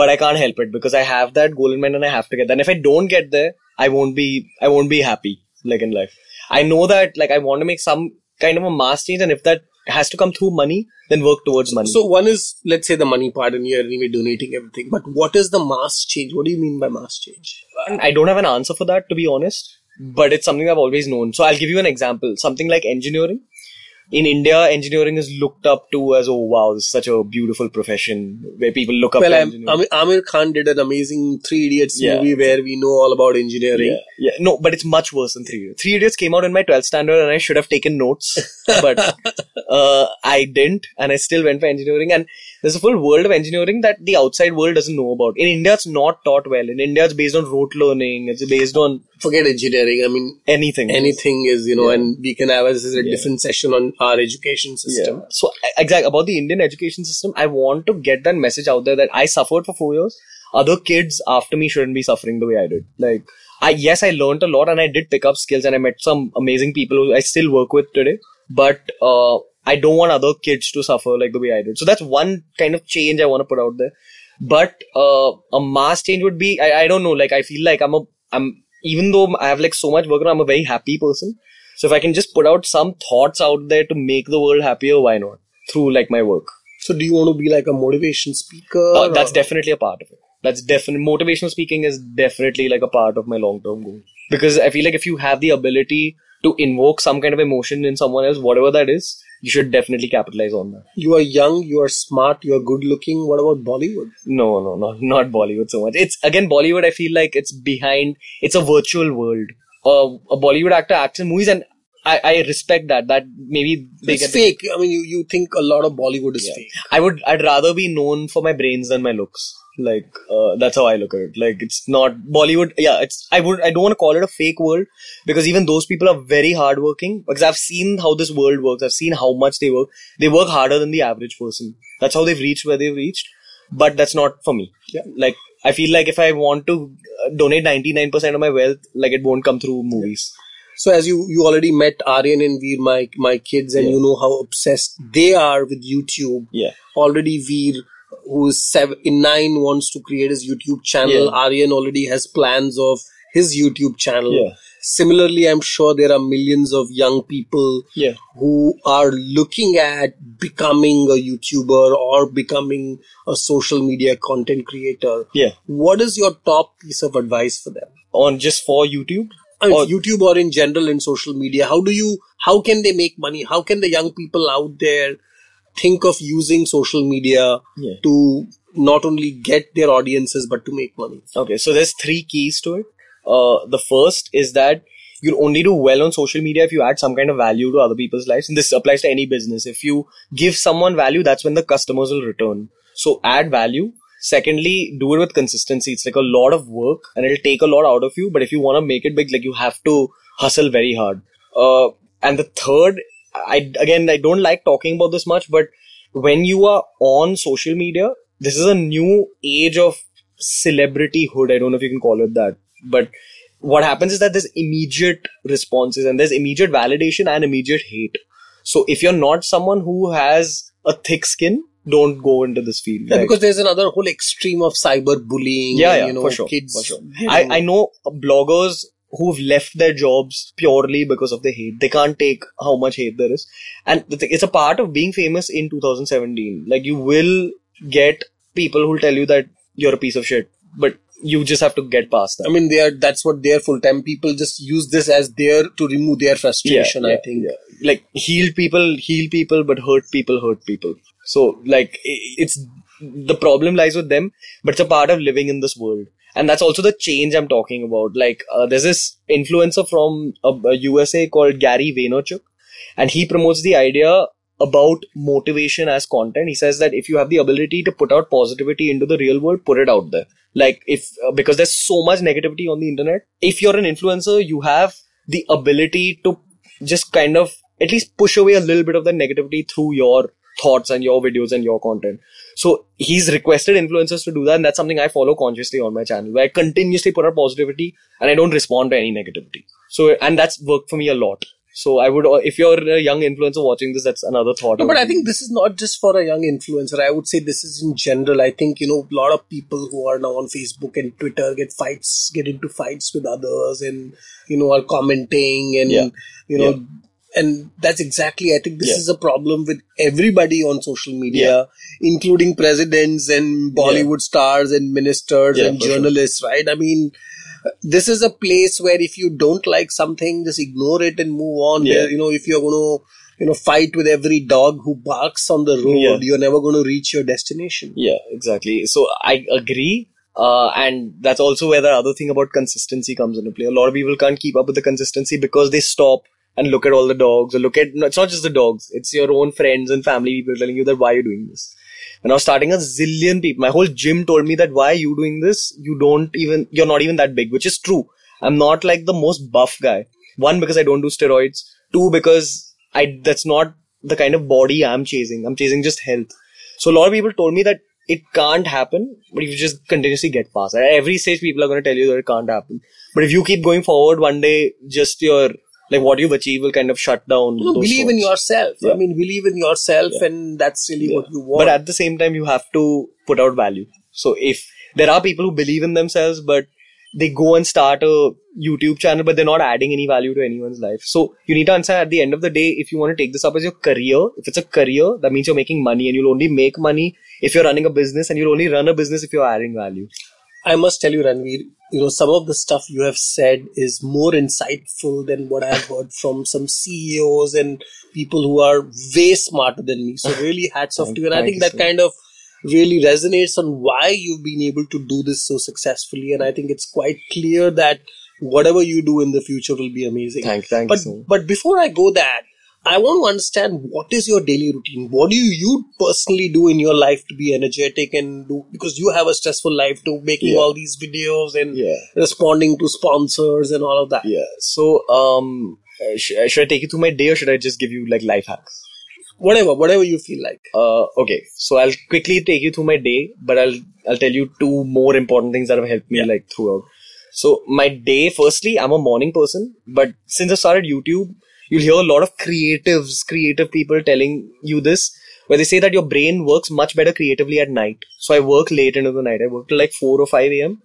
but I can't help it because I have that goal in mind and I have to get there. And if I don't get there, I won't be I won't be happy like in life. I know that like I want to make some kind of a mass change, and if that has to come through money, then work towards money. So one is, let's say the money part and you're anyway donating everything. But what is the mass change? What do you mean by mass change? And I don't have an answer for that, to be honest, but it's something I've always known. So I'll give you an example. Something like engineering. In India, engineering is looked up to as, oh wow, this is such a beautiful profession where people look up Well, to engineering. Aamir, Aamir Khan did an amazing Three Idiots Yeah. movie where we know all about engineering. yeah, yeah, no, but it's much worse than Three Idiots. Three Idiots came out in my 12th standard and I should have taken notes, but uh, I didn't and I still went for engineering. And there's a full world of engineering that the outside world doesn't know about. In India, it's not taught well. In India, it's based on rote learning. It's based on Forget engineering. I mean, anything. anything is, you know, Yeah. and we can have a, a Yeah. different session on our education system. Yeah. So exactly about the Indian education system, I want to get that message out there that I suffered for four years. Other kids after me shouldn't be suffering the way I did. Like, I yes, I learned a lot and I did pick up skills and I met some amazing people who I still work with today. But uh, I don't want other kids to suffer like the way I did. So that's one kind of change I want to put out there. But uh, a mass change would be I, I don't know. Like I feel like I'm a I'm even though I have like so much work, on, I'm a very happy person. So if I can just put out some thoughts out there to make the world happier, why not? Through like my work. So do you want to be like a motivation speaker? Uh, that's or- definitely a part of it. That's definitely motivational speaking is definitely like a part of my long term goal because I feel like if you have the ability to invoke some kind of emotion in someone else, whatever that is, you should definitely capitalize on that. You are young, you are smart, you are good looking. What about Bollywood? No, no, no, not Bollywood so much. It's again Bollywood. I feel like it's behind. It's a virtual world. Uh, a Bollywood actor acts in movies, and I, I respect that. That maybe they It's fake. I mean, you, you think a lot of Bollywood is Yeah. fake. I would. I'd rather be known for my brains than my looks. Like uh, that's how I look at it. Like it's not Bollywood. Yeah, it's. I would. I don't want to call it a fake world because even those people are very hardworking. Because I've seen how this world works. I've seen how much they work. They work harder than the average person. That's how they've reached where they've reached. But that's not for me. Yeah. Like I feel like if I want to uh, donate ninety nine percent of my wealth, like it won't come through movies. So as you you already met Aryan and Veer, my my kids, and Yeah. you know how obsessed they are with YouTube. Yeah. Already Veer, who is seven in nine, wants to create his YouTube channel. Yeah. Aryan already has plans of his YouTube channel. Yeah. Similarly, I'm sure there are millions of young people Yeah. who are looking at becoming a YouTuber or becoming a social media content creator. Yeah. What is your top piece of advice for them? On just for YouTube. I mean, Or- YouTube or in general in social media, how do you, how can they make money? How can the young people out there think of using social media Yeah. to not only get their audiences but to make money? Okay, so there's three keys to it. Uh, the first is that you'll only do well on social media if you add some kind of value to other people's lives. And this applies to any business. If you give someone value, that's when the customers will return. So add value. Secondly, do it with consistency. It's like a lot of work and it'll take a lot out of you. But if you want to make it big, like you have to hustle very hard. Uh, and the third, I, again, I don't like talking about this much, but when you are on social media, this is a new age of celebrityhood. I don't know if you can call it that, but what happens is that there's immediate responses and there's immediate validation and immediate hate. So if you're not someone who has a thick skin, don't go into this field. Yeah, Like- because there's another whole extreme of cyber bullying. yeah, yeah, you know, for sure, kids. for sure. you I, I know bloggers who've left their jobs purely because of the hate. They can't take how much hate there is, and the thing, it's a part of being famous in 2017. Like you will get people who'll tell you that you're a piece of shit, but you just have to get past that. I mean, they are, that's what they're full time. People just use this as their, to remove their frustration, I think. yeah. Like heal people, heal people, but hurt people, hurt people. So like it's the problem lies with them, but it's a part of living in this world, and that's also the change I'm talking about. Like uh, there's this influencer from uh, USA called Gary Vaynerchuk, and he promotes the idea about motivation as content. He says that if you have the ability to put out positivity into the real world, put it out there. Like if uh, because there's so much negativity on the internet. If you're an influencer, you have the ability to just kind of at least push away a little bit of the negativity through your thoughts and your videos and your content. So he's requested influencers to do that, and that's something I follow consciously on my channel, where I continuously put out positivity and I don't respond to any negativity. So and that's worked for me a lot. So I would, uh, if you're a young influencer watching this, that's another thought. No, but I think this is not just for a young influencer. I would say this is in general. I think, you know, a lot of people who are now on Facebook and Twitter get fights, get into fights with others and, you know, are commenting and, Yeah. you know, Yeah. And that's exactly, I think this Yeah. is a problem with everybody on social media, including presidents and Bollywood stars and ministers Yeah, and for sure. journalists, right? I mean, this is a place where if you don't like something, just ignore it and move on. Yeah. There, you know, if you're going to, you know, fight with every dog who barks on the road, Yeah. you're never going to reach your destination. Yeah, exactly. So I agree. Uh, and that's also where the other thing about consistency comes into play. A lot of people can't keep up with the consistency because they stop and look at all the dogs or look at, no, it's not just the dogs, it's your own friends and family people telling you that why are you doing this? When I was starting a zillion people, my whole gym told me that why are you doing this? You don't even, you're not even that big, which is true. I'm not like the most buff guy. One, because I don't do steroids. Two, because I, that's not the kind of body I'm chasing. I'm chasing just health. So a lot of people told me that it can't happen, but if you just continuously get past. At every stage, people are going to tell you that it can't happen. But if you keep going forward, one day, just your, like what you've achieved will kind of shut down. Those believe in yourself. Yeah. I mean, believe in yourself, and that's really Yeah. what you want. But at the same time, you have to put out value. So if there are people who believe in themselves, but they go and start a YouTube channel, but they're not adding any value to anyone's life. So you need to understand at the end of the day, if you want to take this up as your career, if it's a career, that means you're making money and you'll only make money if you're running a business and you'll only run a business if you're adding value. I must tell you, Ranveer, you know, some of the stuff you have said is more insightful than what I've heard from some CEOs and people who are way smarter than me. So really hats off to you. And I think that kind of really resonates on why you've been able to do this so successfully. And I think it's quite clear that whatever you do in the future will be amazing. Thank- thank you but, so. But before I go that, I want to understand what is your daily routine? What do you, personally do in your life to be energetic and do because you have a stressful life to making Yeah. all these videos and Yeah. responding to sponsors and all of that. Yeah. So, um, uh, sh- uh, should I take you through my day or should I just give you like life hacks? Whatever, whatever you feel like. Uh, okay. So I'll quickly take you through my day, but I'll I'll tell you two more important things that have helped me like throughout. So my day, firstly, I'm a morning person, but since I started YouTube, you'll hear a lot of creatives, creative people telling you this, where they say that your brain works much better creatively at night. So I work late into the night. I work till like 4 or 5 a.m.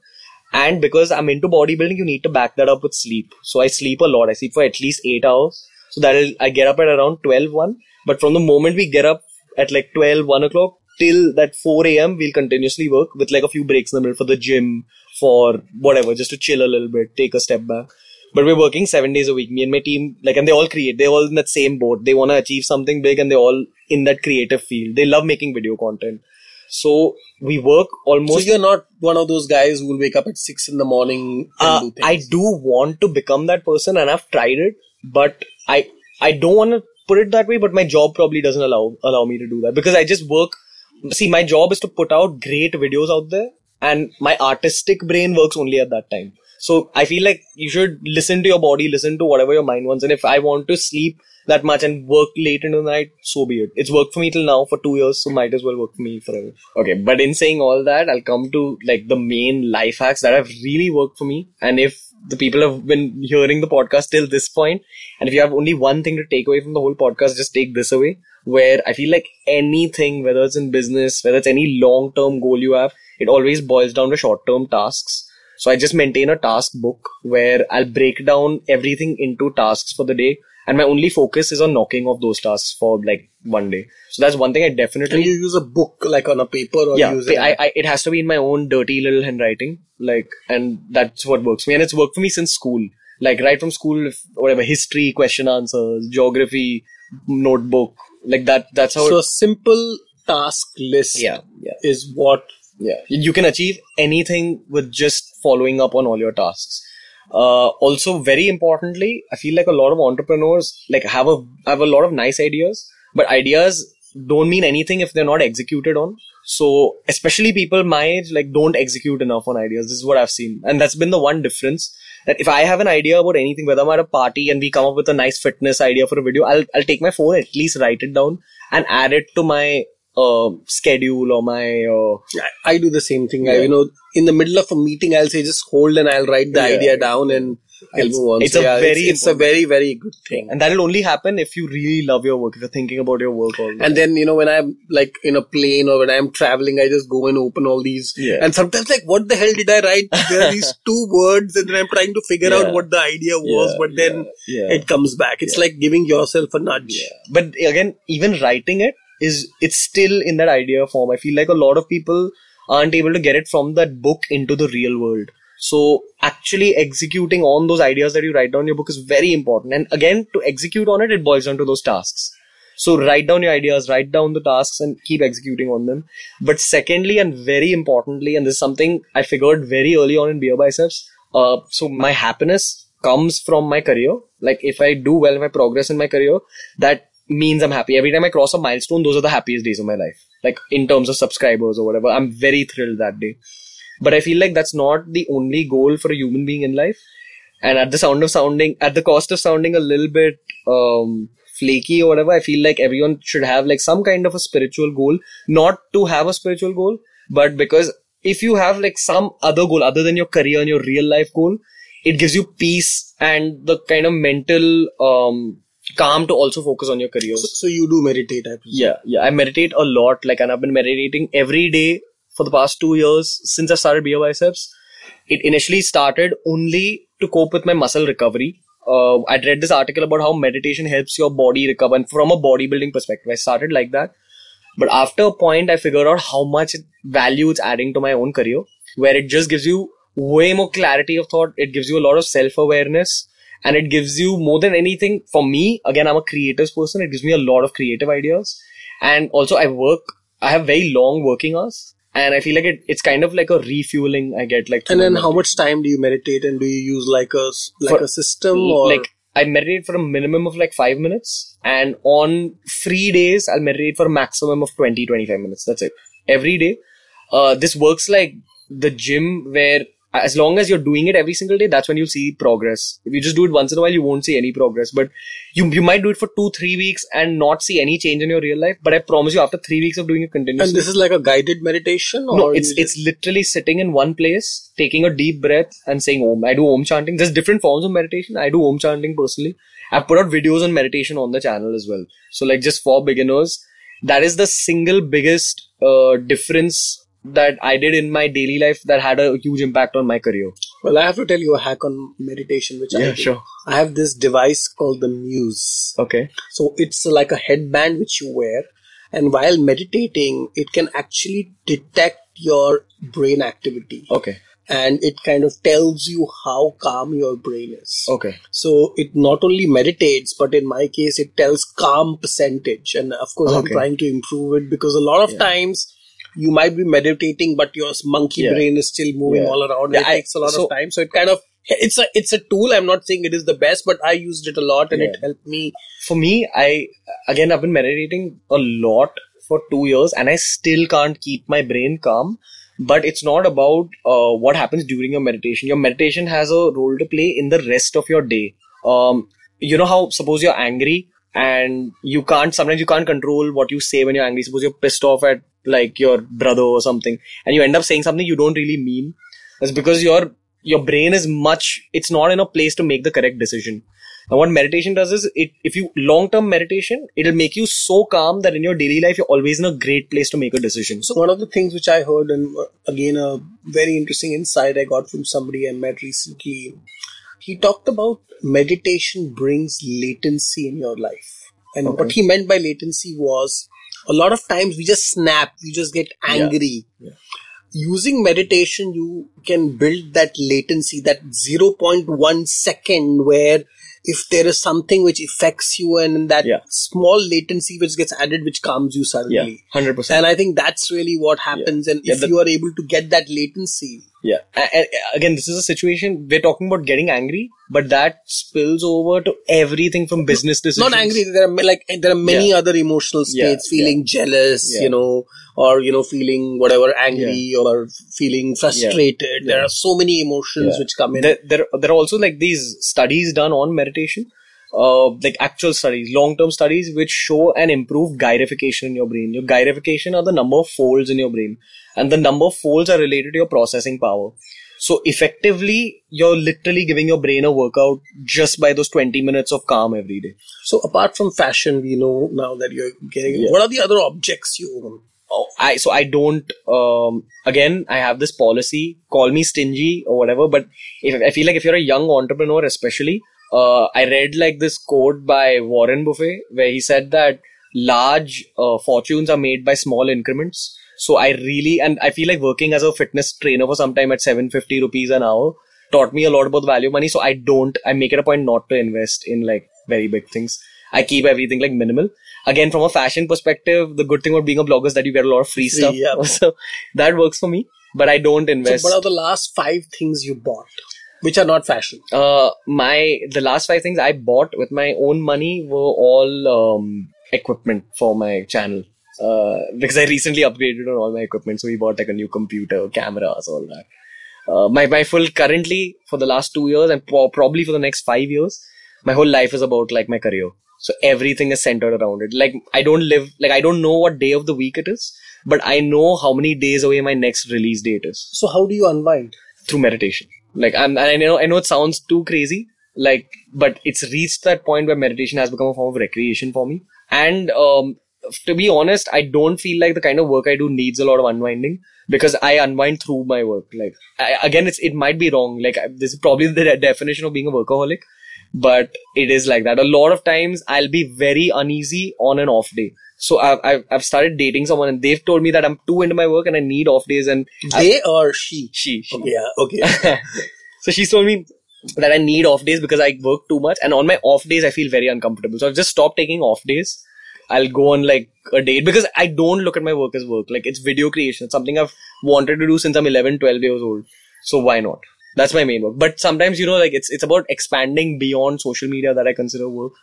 And because I'm into bodybuilding, you need to back that up with sleep. So I sleep a lot. I sleep for at least 8 hours. So that I get up at around 12, 1. But from the moment we get up at like 12, 1 o'clock till that 4 a.m., we'll continuously work with like a few breaks in the middle for the gym, for whatever, just to chill a little bit, take a step back. But we're working seven days a week. Me and my team, like, and they all create. They're all in that same boat. They want to achieve something big and they're all in that creative field. They love making video content. So we work almost. So you're not one of those guys who will wake up at six in the morning and Uh, do things. I do want to become that person and I've tried it, but I, I don't want to put it that way, but my job probably doesn't allow, allow me to do that because I just work. See, my job is to put out great videos out there and my artistic brain works only at that time. So I feel like you should listen to your body, listen to whatever your mind wants. And if I want to sleep that much and work late into the night, so be it. It's worked for me till now for two years, so might as well work for me forever. Okay, but in saying all that, I'll come to like the main life hacks that have really worked for me. And if the people have been hearing the podcast till this point, and if you have only one thing to take away from the whole podcast, just take this away. Where I feel like anything, whether it's in business, whether it's any long term goal you have, it always boils down to short term tasks. So I just maintain a task book where I'll break down everything into tasks for the day. And my only focus is on knocking off those tasks for like one day. So that's one thing I definitely and you use a book like on a paper or yeah, use I, it. I, it has to be in my own dirty little handwriting, like, and that's what works for me. And it's worked for me since school, like right from school, whatever history, question answers, geography, notebook, like that. That's how. so a it, simple task list yeah, yeah, is what yeah. You can achieve anything with just following up on all your tasks. Uh, also, very importantly, I feel like a lot of entrepreneurs like have a have a lot of nice ideas, but ideas don't mean anything if they're not executed on. So, especially people my age, like don't execute enough on ideas. This is what I've seen, and that's been the one difference. That if I have an idea about anything, whether I'm at a party and we come up with a nice fitness idea for a video, I'll I'll take my phone, at least write it down, and add it to my uh, schedule or my uh, I, I do the same thing. I, you know, in the middle of a meeting, I'll say just hold and I'll write the Yeah. idea down and I'll It's- move on. it's So, a yeah, very it's, it's a very very good thing. and that'll only happen if you really love your work if you're thinking about your work all the And then you know when I'm like in a plane or when I'm traveling, I just go and open all these. Yeah. And sometimes like, what the hell did I write? There are these two words, and then I'm trying to figure out what the idea was, Yeah, but then yeah, yeah. it comes back. It's like giving yourself a nudge. but again even writing it is it's still in that idea form. I feel like a lot of people aren't able to get it from that book into the real world. So actually executing on those ideas that you write down in your book is very important. And again to execute on it it boils down to those tasks. So write down your ideas write down the tasks and keep executing on them. But secondly and very importantly and this is something i figured very early on in BeerBiceps uh, so my happiness comes from my career. Like if i do well if i progress in my career that means i'm happy. Every time i cross a milestone those are the happiest days of my life. Like in terms of subscribers or whatever i'm very thrilled that day. But i feel like that's not the only goal for a human being in life. And at the sound of sounding at the cost of sounding a little bit um flaky or whatever i feel like everyone should have like some kind of a spiritual goal. Not to have a spiritual goal but because if you have like some other goal other than your career and your real life goal it gives you peace and the kind of mental um calm to also focus on your career So, so you do meditate, I presume. yeah, yeah. I meditate a lot. Like, and I've been meditating every day for the past two years since I started BeerBiceps. it initially started only to cope with my muscle recovery. Uh, I'd read this article about how meditation helps your body recover, and from a bodybuilding perspective, I started like that. But after a point, I figured out how much value it's adding to my own career, where it just gives you way more clarity of thought. It gives you a lot of self awareness and it gives you more than anything. For me, again, I'm a creative person. It gives me a lot of creative ideas. And also I work, I have very long working hours and I feel like it, it's kind of like a refueling I get like. And then how much time do you meditate and do you use like a like For- a system or like I meditate for a minimum of like five minutes, and on free days, I'll meditate for a maximum of 20 25 minutes. That's it. Every day. Uh, this works like the gym where as long as you're doing it every single day, that's when you'll see progress. If you just do it once in a while, you won't see any progress. But you you might do it for two, three weeks and not see any change in your real life. But I promise you, after three weeks of doing it continuously, and this is like a guided meditation or no, it's just- it's literally sitting in one place, taking a deep breath and saying Om. I do Om chanting. There's different forms of meditation. I do Om chanting personally. I've put out videos on meditation on the channel as well. So like just for beginners, that is the single biggest uh, difference that I did in my daily life that had a huge impact on my career. well I have to tell you a hack on meditation which I Yeah, do. sure. I have this device called the Muse Okay. So it's like a headband which you wear, and while meditating, it can actually detect your brain activity, Okay. and it kind of tells you how calm your brain is. Okay. So it not only meditates, but in my case, it tells calm percentage, and of course, I'm trying to improve it because a lot of times. You might be meditating, but your monkey Yeah. brain is still moving Yeah. all around. Yeah, it I- takes a lot so- of time, so it kind of it's a it's a tool. I'm not saying it is the best, but I used it a lot, and it helped me For me, I again I've been meditating a lot for two years, and I still can't keep my brain calm. But it's not about uh, what happens during your meditation. Your meditation has a role to play in the rest of your day. Um, you know how suppose you're angry and you can't sometimes you can't control what you say when you're angry. Suppose you're pissed off at like your brother or something, and you end up saying something you don't really mean. That's because your your brain is much. It's not in a place to make the correct decision. And what meditation does is it if you long term meditation, it'll make you so calm that in your daily life you're always in a great place to make a decision. So one of the things which I heard, and uh, again a very interesting insight I got from somebody I met recently, he talked about meditation brings latency in your life, and what he meant by latency was a lot of times we just snap, we just get angry. Using meditation, you can build that latency, that 0.1 second where if there is something which affects you and that Yeah. small latency which gets added which calms you suddenly. Yeah, hundred percent. And I think that's really what happens. And Yeah, if the- you are able to get that latency, Yeah. A- a- again, this is a situation we're talking about getting angry, but that spills over to everything from business decisions. not angry, there are like there are many Yeah. other emotional Yeah, states, feeling jealous, Yeah. you know, or you know, feeling whatever angry or feeling frustrated. There are so many emotions Yeah. which come in. There, there, there are also like these studies done on meditation, uh, like actual studies, long-term studies, which show an improved gyrification in your brain. Your gyrification are the number of folds in your brain, and the number of folds are related to your processing power. So effectively, you're literally giving your brain a workout just by those 20 minutes of calm every day. so apart from fashion, we know now that you're getting. Yeah. What are the other objects you own? Oh, I so I don't. Um, again, I have this policy. Call me stingy or whatever, but if I feel like if you're a young entrepreneur, especially, uh, I read like this quote by Warren Buffett where he said that large uh, fortunes are made by small increments. So I really and I feel like working as a fitness trainer for some time at 750 rupees an hour taught me a lot about the value of money. So I don't. I make it a point not to invest in like very big things. I keep everything like minimal. Again, from a fashion perspective, the good thing about being a blogger is that you get a lot of free, stuff. yeah. So that works for me. But I don't invest. So invest. what are the last five things you bought, which are not fashion? uh, my the last five things I bought with my own money were all um, equipment for my channel. Uh, because I recently upgraded on all my equipment, so we bought like a new computer, cameras, all that. Uh, my my full currently for the last two years and pro- probably for the next five years, my whole life is about like my career. So everything is centered around it. Like I don't live like I don't know what day of the week it is, but I know how many days away my next release date is So how do you unwind? through meditation. Like I'm, and I know, I know it sounds too crazy, like, but it's reached that point where meditation has become a form of recreation for me. And um, to be honest, I don't feel like the kind of work I do needs a lot of unwinding because I unwind through my work. Like I, again, it's it might be wrong. Like I, this is probably the de- definition of being a workaholic, but it is like that. A lot of times I'll be very uneasy on an off day. So I've, I've, I've started dating someone and they've told me that I'm too into my work and I need off days and They or she? she, she Yeah, okay. so she's told me that I need off days because I work too much, and on my off days I feel very uncomfortable. So I've just stopped taking off days. I'll go on like a date because I don't look at my work as work. Like it's video creation. It's something I've wanted to do since I'm 11, 12 years old. So why not? That's my main work. But sometimes, you know, like it's, it's about expanding beyond social media that I consider work.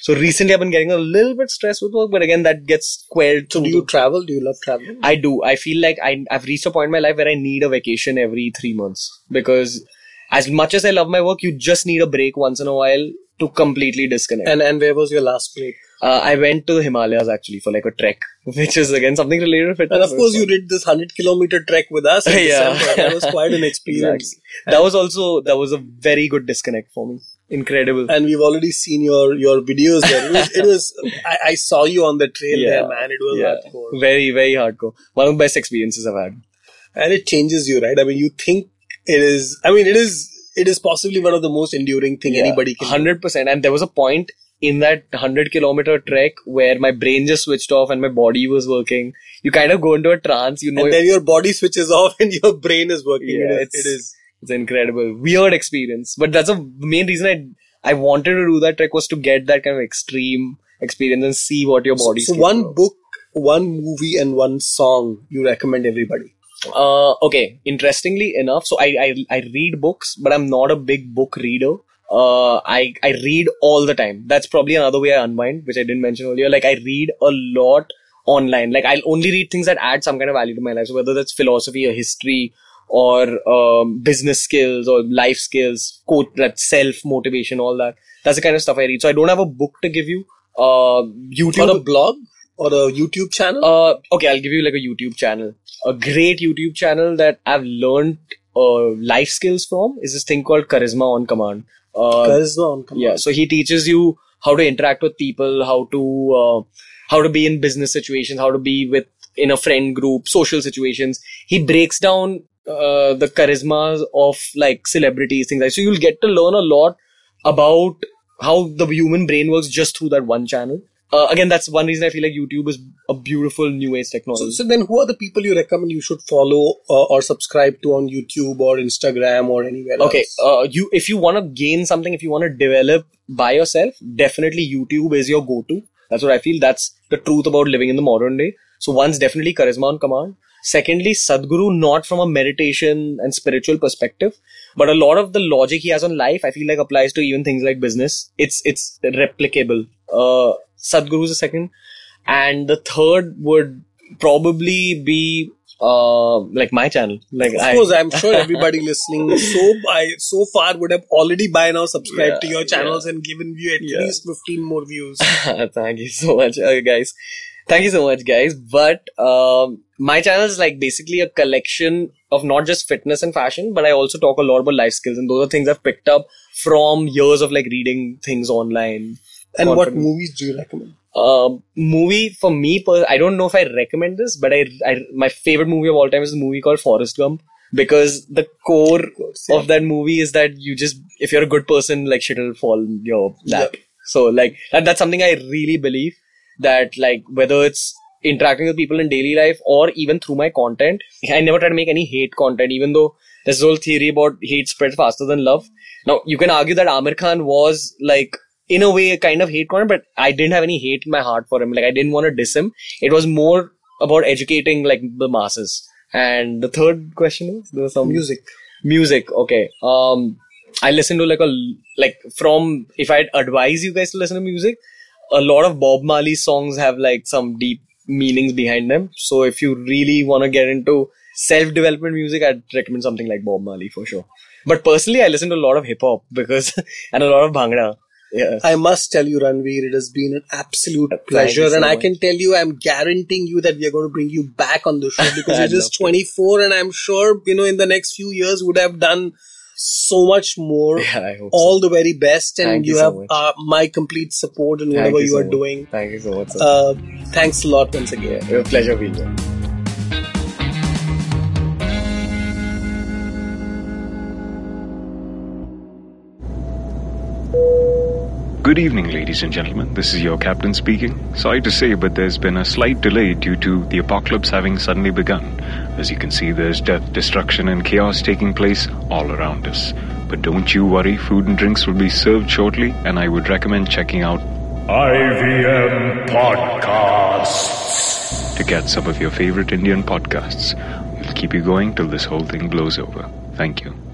So recently I've been getting a little bit stressed with work, but again, that gets squared So do you travel? Do you love traveling? I do. I feel like I, I've reached a point in my life where I need a vacation every three months because as much as I love my work, you just need a break once in a while to completely disconnect. And and where was your last break? uh, I went to the Himalayas actually for like a trek, which is again something related to fitness. And of course, you did this hundred kilometer trek with us. Yeah. December. That was quite an experience. Exactly. That was also that was a very good disconnect for me. Incredible. And we've already seen your your videos there. It was, it was I, I saw you on the trail Yeah. there, man. It was yeah, hardcore. very very hardcore. One of the best experiences I've had. and it changes you, right? I mean, you think it is. I mean, it is. It is possibly one of the most enduring thing anybody can. Hundred percent. And there was a point in that hundred kilometer trek where my brain just switched off and my body was working. You kind of go into a trance. You know, And then your body switches off and your brain is working. Yeah, it, is, it is. It's incredible, weird experience. But that's the main reason I I wanted to do that trek was to get that kind of extreme experience and see what your body. So one book, one movie, and one song you recommend everybody. Uh, okay. Interestingly enough, so I, I I read books, but I'm not a big book reader. Uh, I I read all the time. That's probably another way I unwind, which I didn't mention earlier. Like I read a lot online. Like I'll only read things that add some kind of value to my life. So whether that's philosophy or history or um, business skills or life skills, quote that self motivation, all that. That's the kind of stuff I read. So I don't have a book to give you. Uh, YouTube Or a blog or a YouTube channel. uh, okay, I'll give you like a YouTube channel. A great YouTube channel that I've learned uh, life skills from is this thing called Charisma on Command. Uh, Charisma on command. yeah, so he teaches you how to interact with people, how to uh, how to be in business situations, how to be with in a friend group, social situations. He breaks down uh, the charismas of like celebrities, things like so. You'll get to learn a lot about how the human brain works just through that one channel. Uh, again, that's one reason I feel like YouTube is a beautiful new age technology. So, so then, who are the people you recommend you should follow uh, or subscribe to on YouTube or Instagram or anywhere Okay, else? uh, you if you want to gain something, if you want to develop by yourself, definitely YouTube is your go-to. That's what I feel. That's the truth about living in the modern day. So one's definitely charisma on command. Secondly, Sadhguru, not from a meditation and spiritual perspective, but a lot of the logic he has on life, I feel like applies to even things like business. It's it's replicable. Uh, Sadhguru is the second, and the third would probably be uh like my channel. Like Of I, course, I'm sure everybody listening so by so far would have already by now subscribed to your channels and given you at Yeah. least 15 more views. Thank you so much, uh, guys. Thank you so much, guys. But um, my channel is like basically a collection of not just fitness and fashion, but I also talk a lot about life skills, and those are things I've picked up from years of like reading things online. And what movies do you recommend? Um, movie for me, per- I don't know if I recommend this, but I, I my favorite movie of all time is a movie called Forrest Gump because the core yeah. of that movie is that you just if you're a good person, like shit will fall in your lap. So like that, that's something I really believe that like whether it's interacting with people in daily life or even through my content, I never try to make any hate content, even though there's this whole theory about hate spreads faster than love. Now you can argue that Aamir Khan was like in a way a kind of hate content, but I didn't have any hate in my heart for him. Like I didn't want to diss him. It was more about educating like the masses. And the third question was there was some Music. music. Okay. Um, I listen to like a like from if I'd advise you guys to listen to music, a lot of Bob Marley songs have like some deep meanings behind them. So if you really want to get into self development music, I'd recommend something like Bob Marley for sure. But personally, I listen to a lot of hip hop because and a lot of bhangra. Yeah. I must tell you, Ranveer, it has been an absolute pleasure. you so and I can tell you, I'm guaranteeing you that we are going to bring you back on the show because you're just love 24 and I'm sure, you know, in the next few years would have done so much more. Yeah, I hope All the very best, and Thank you, you so have uh, my complete support in whatever you, so are much. doing. Thank you so much. Uh, thanks a lot once again. yeah, it was a pleasure being here. Good evening, ladies and gentlemen. This is your captain speaking. Sorry to say, but there's been a slight delay due to the apocalypse having suddenly begun. As you can see, there's death, destruction, and chaos taking place all around us. But don't you worry, food and drinks will be served shortly, and I would recommend checking out IVM Podcasts. to get some of your favorite Indian podcasts. We'll keep you going till this whole thing blows over. Thank you.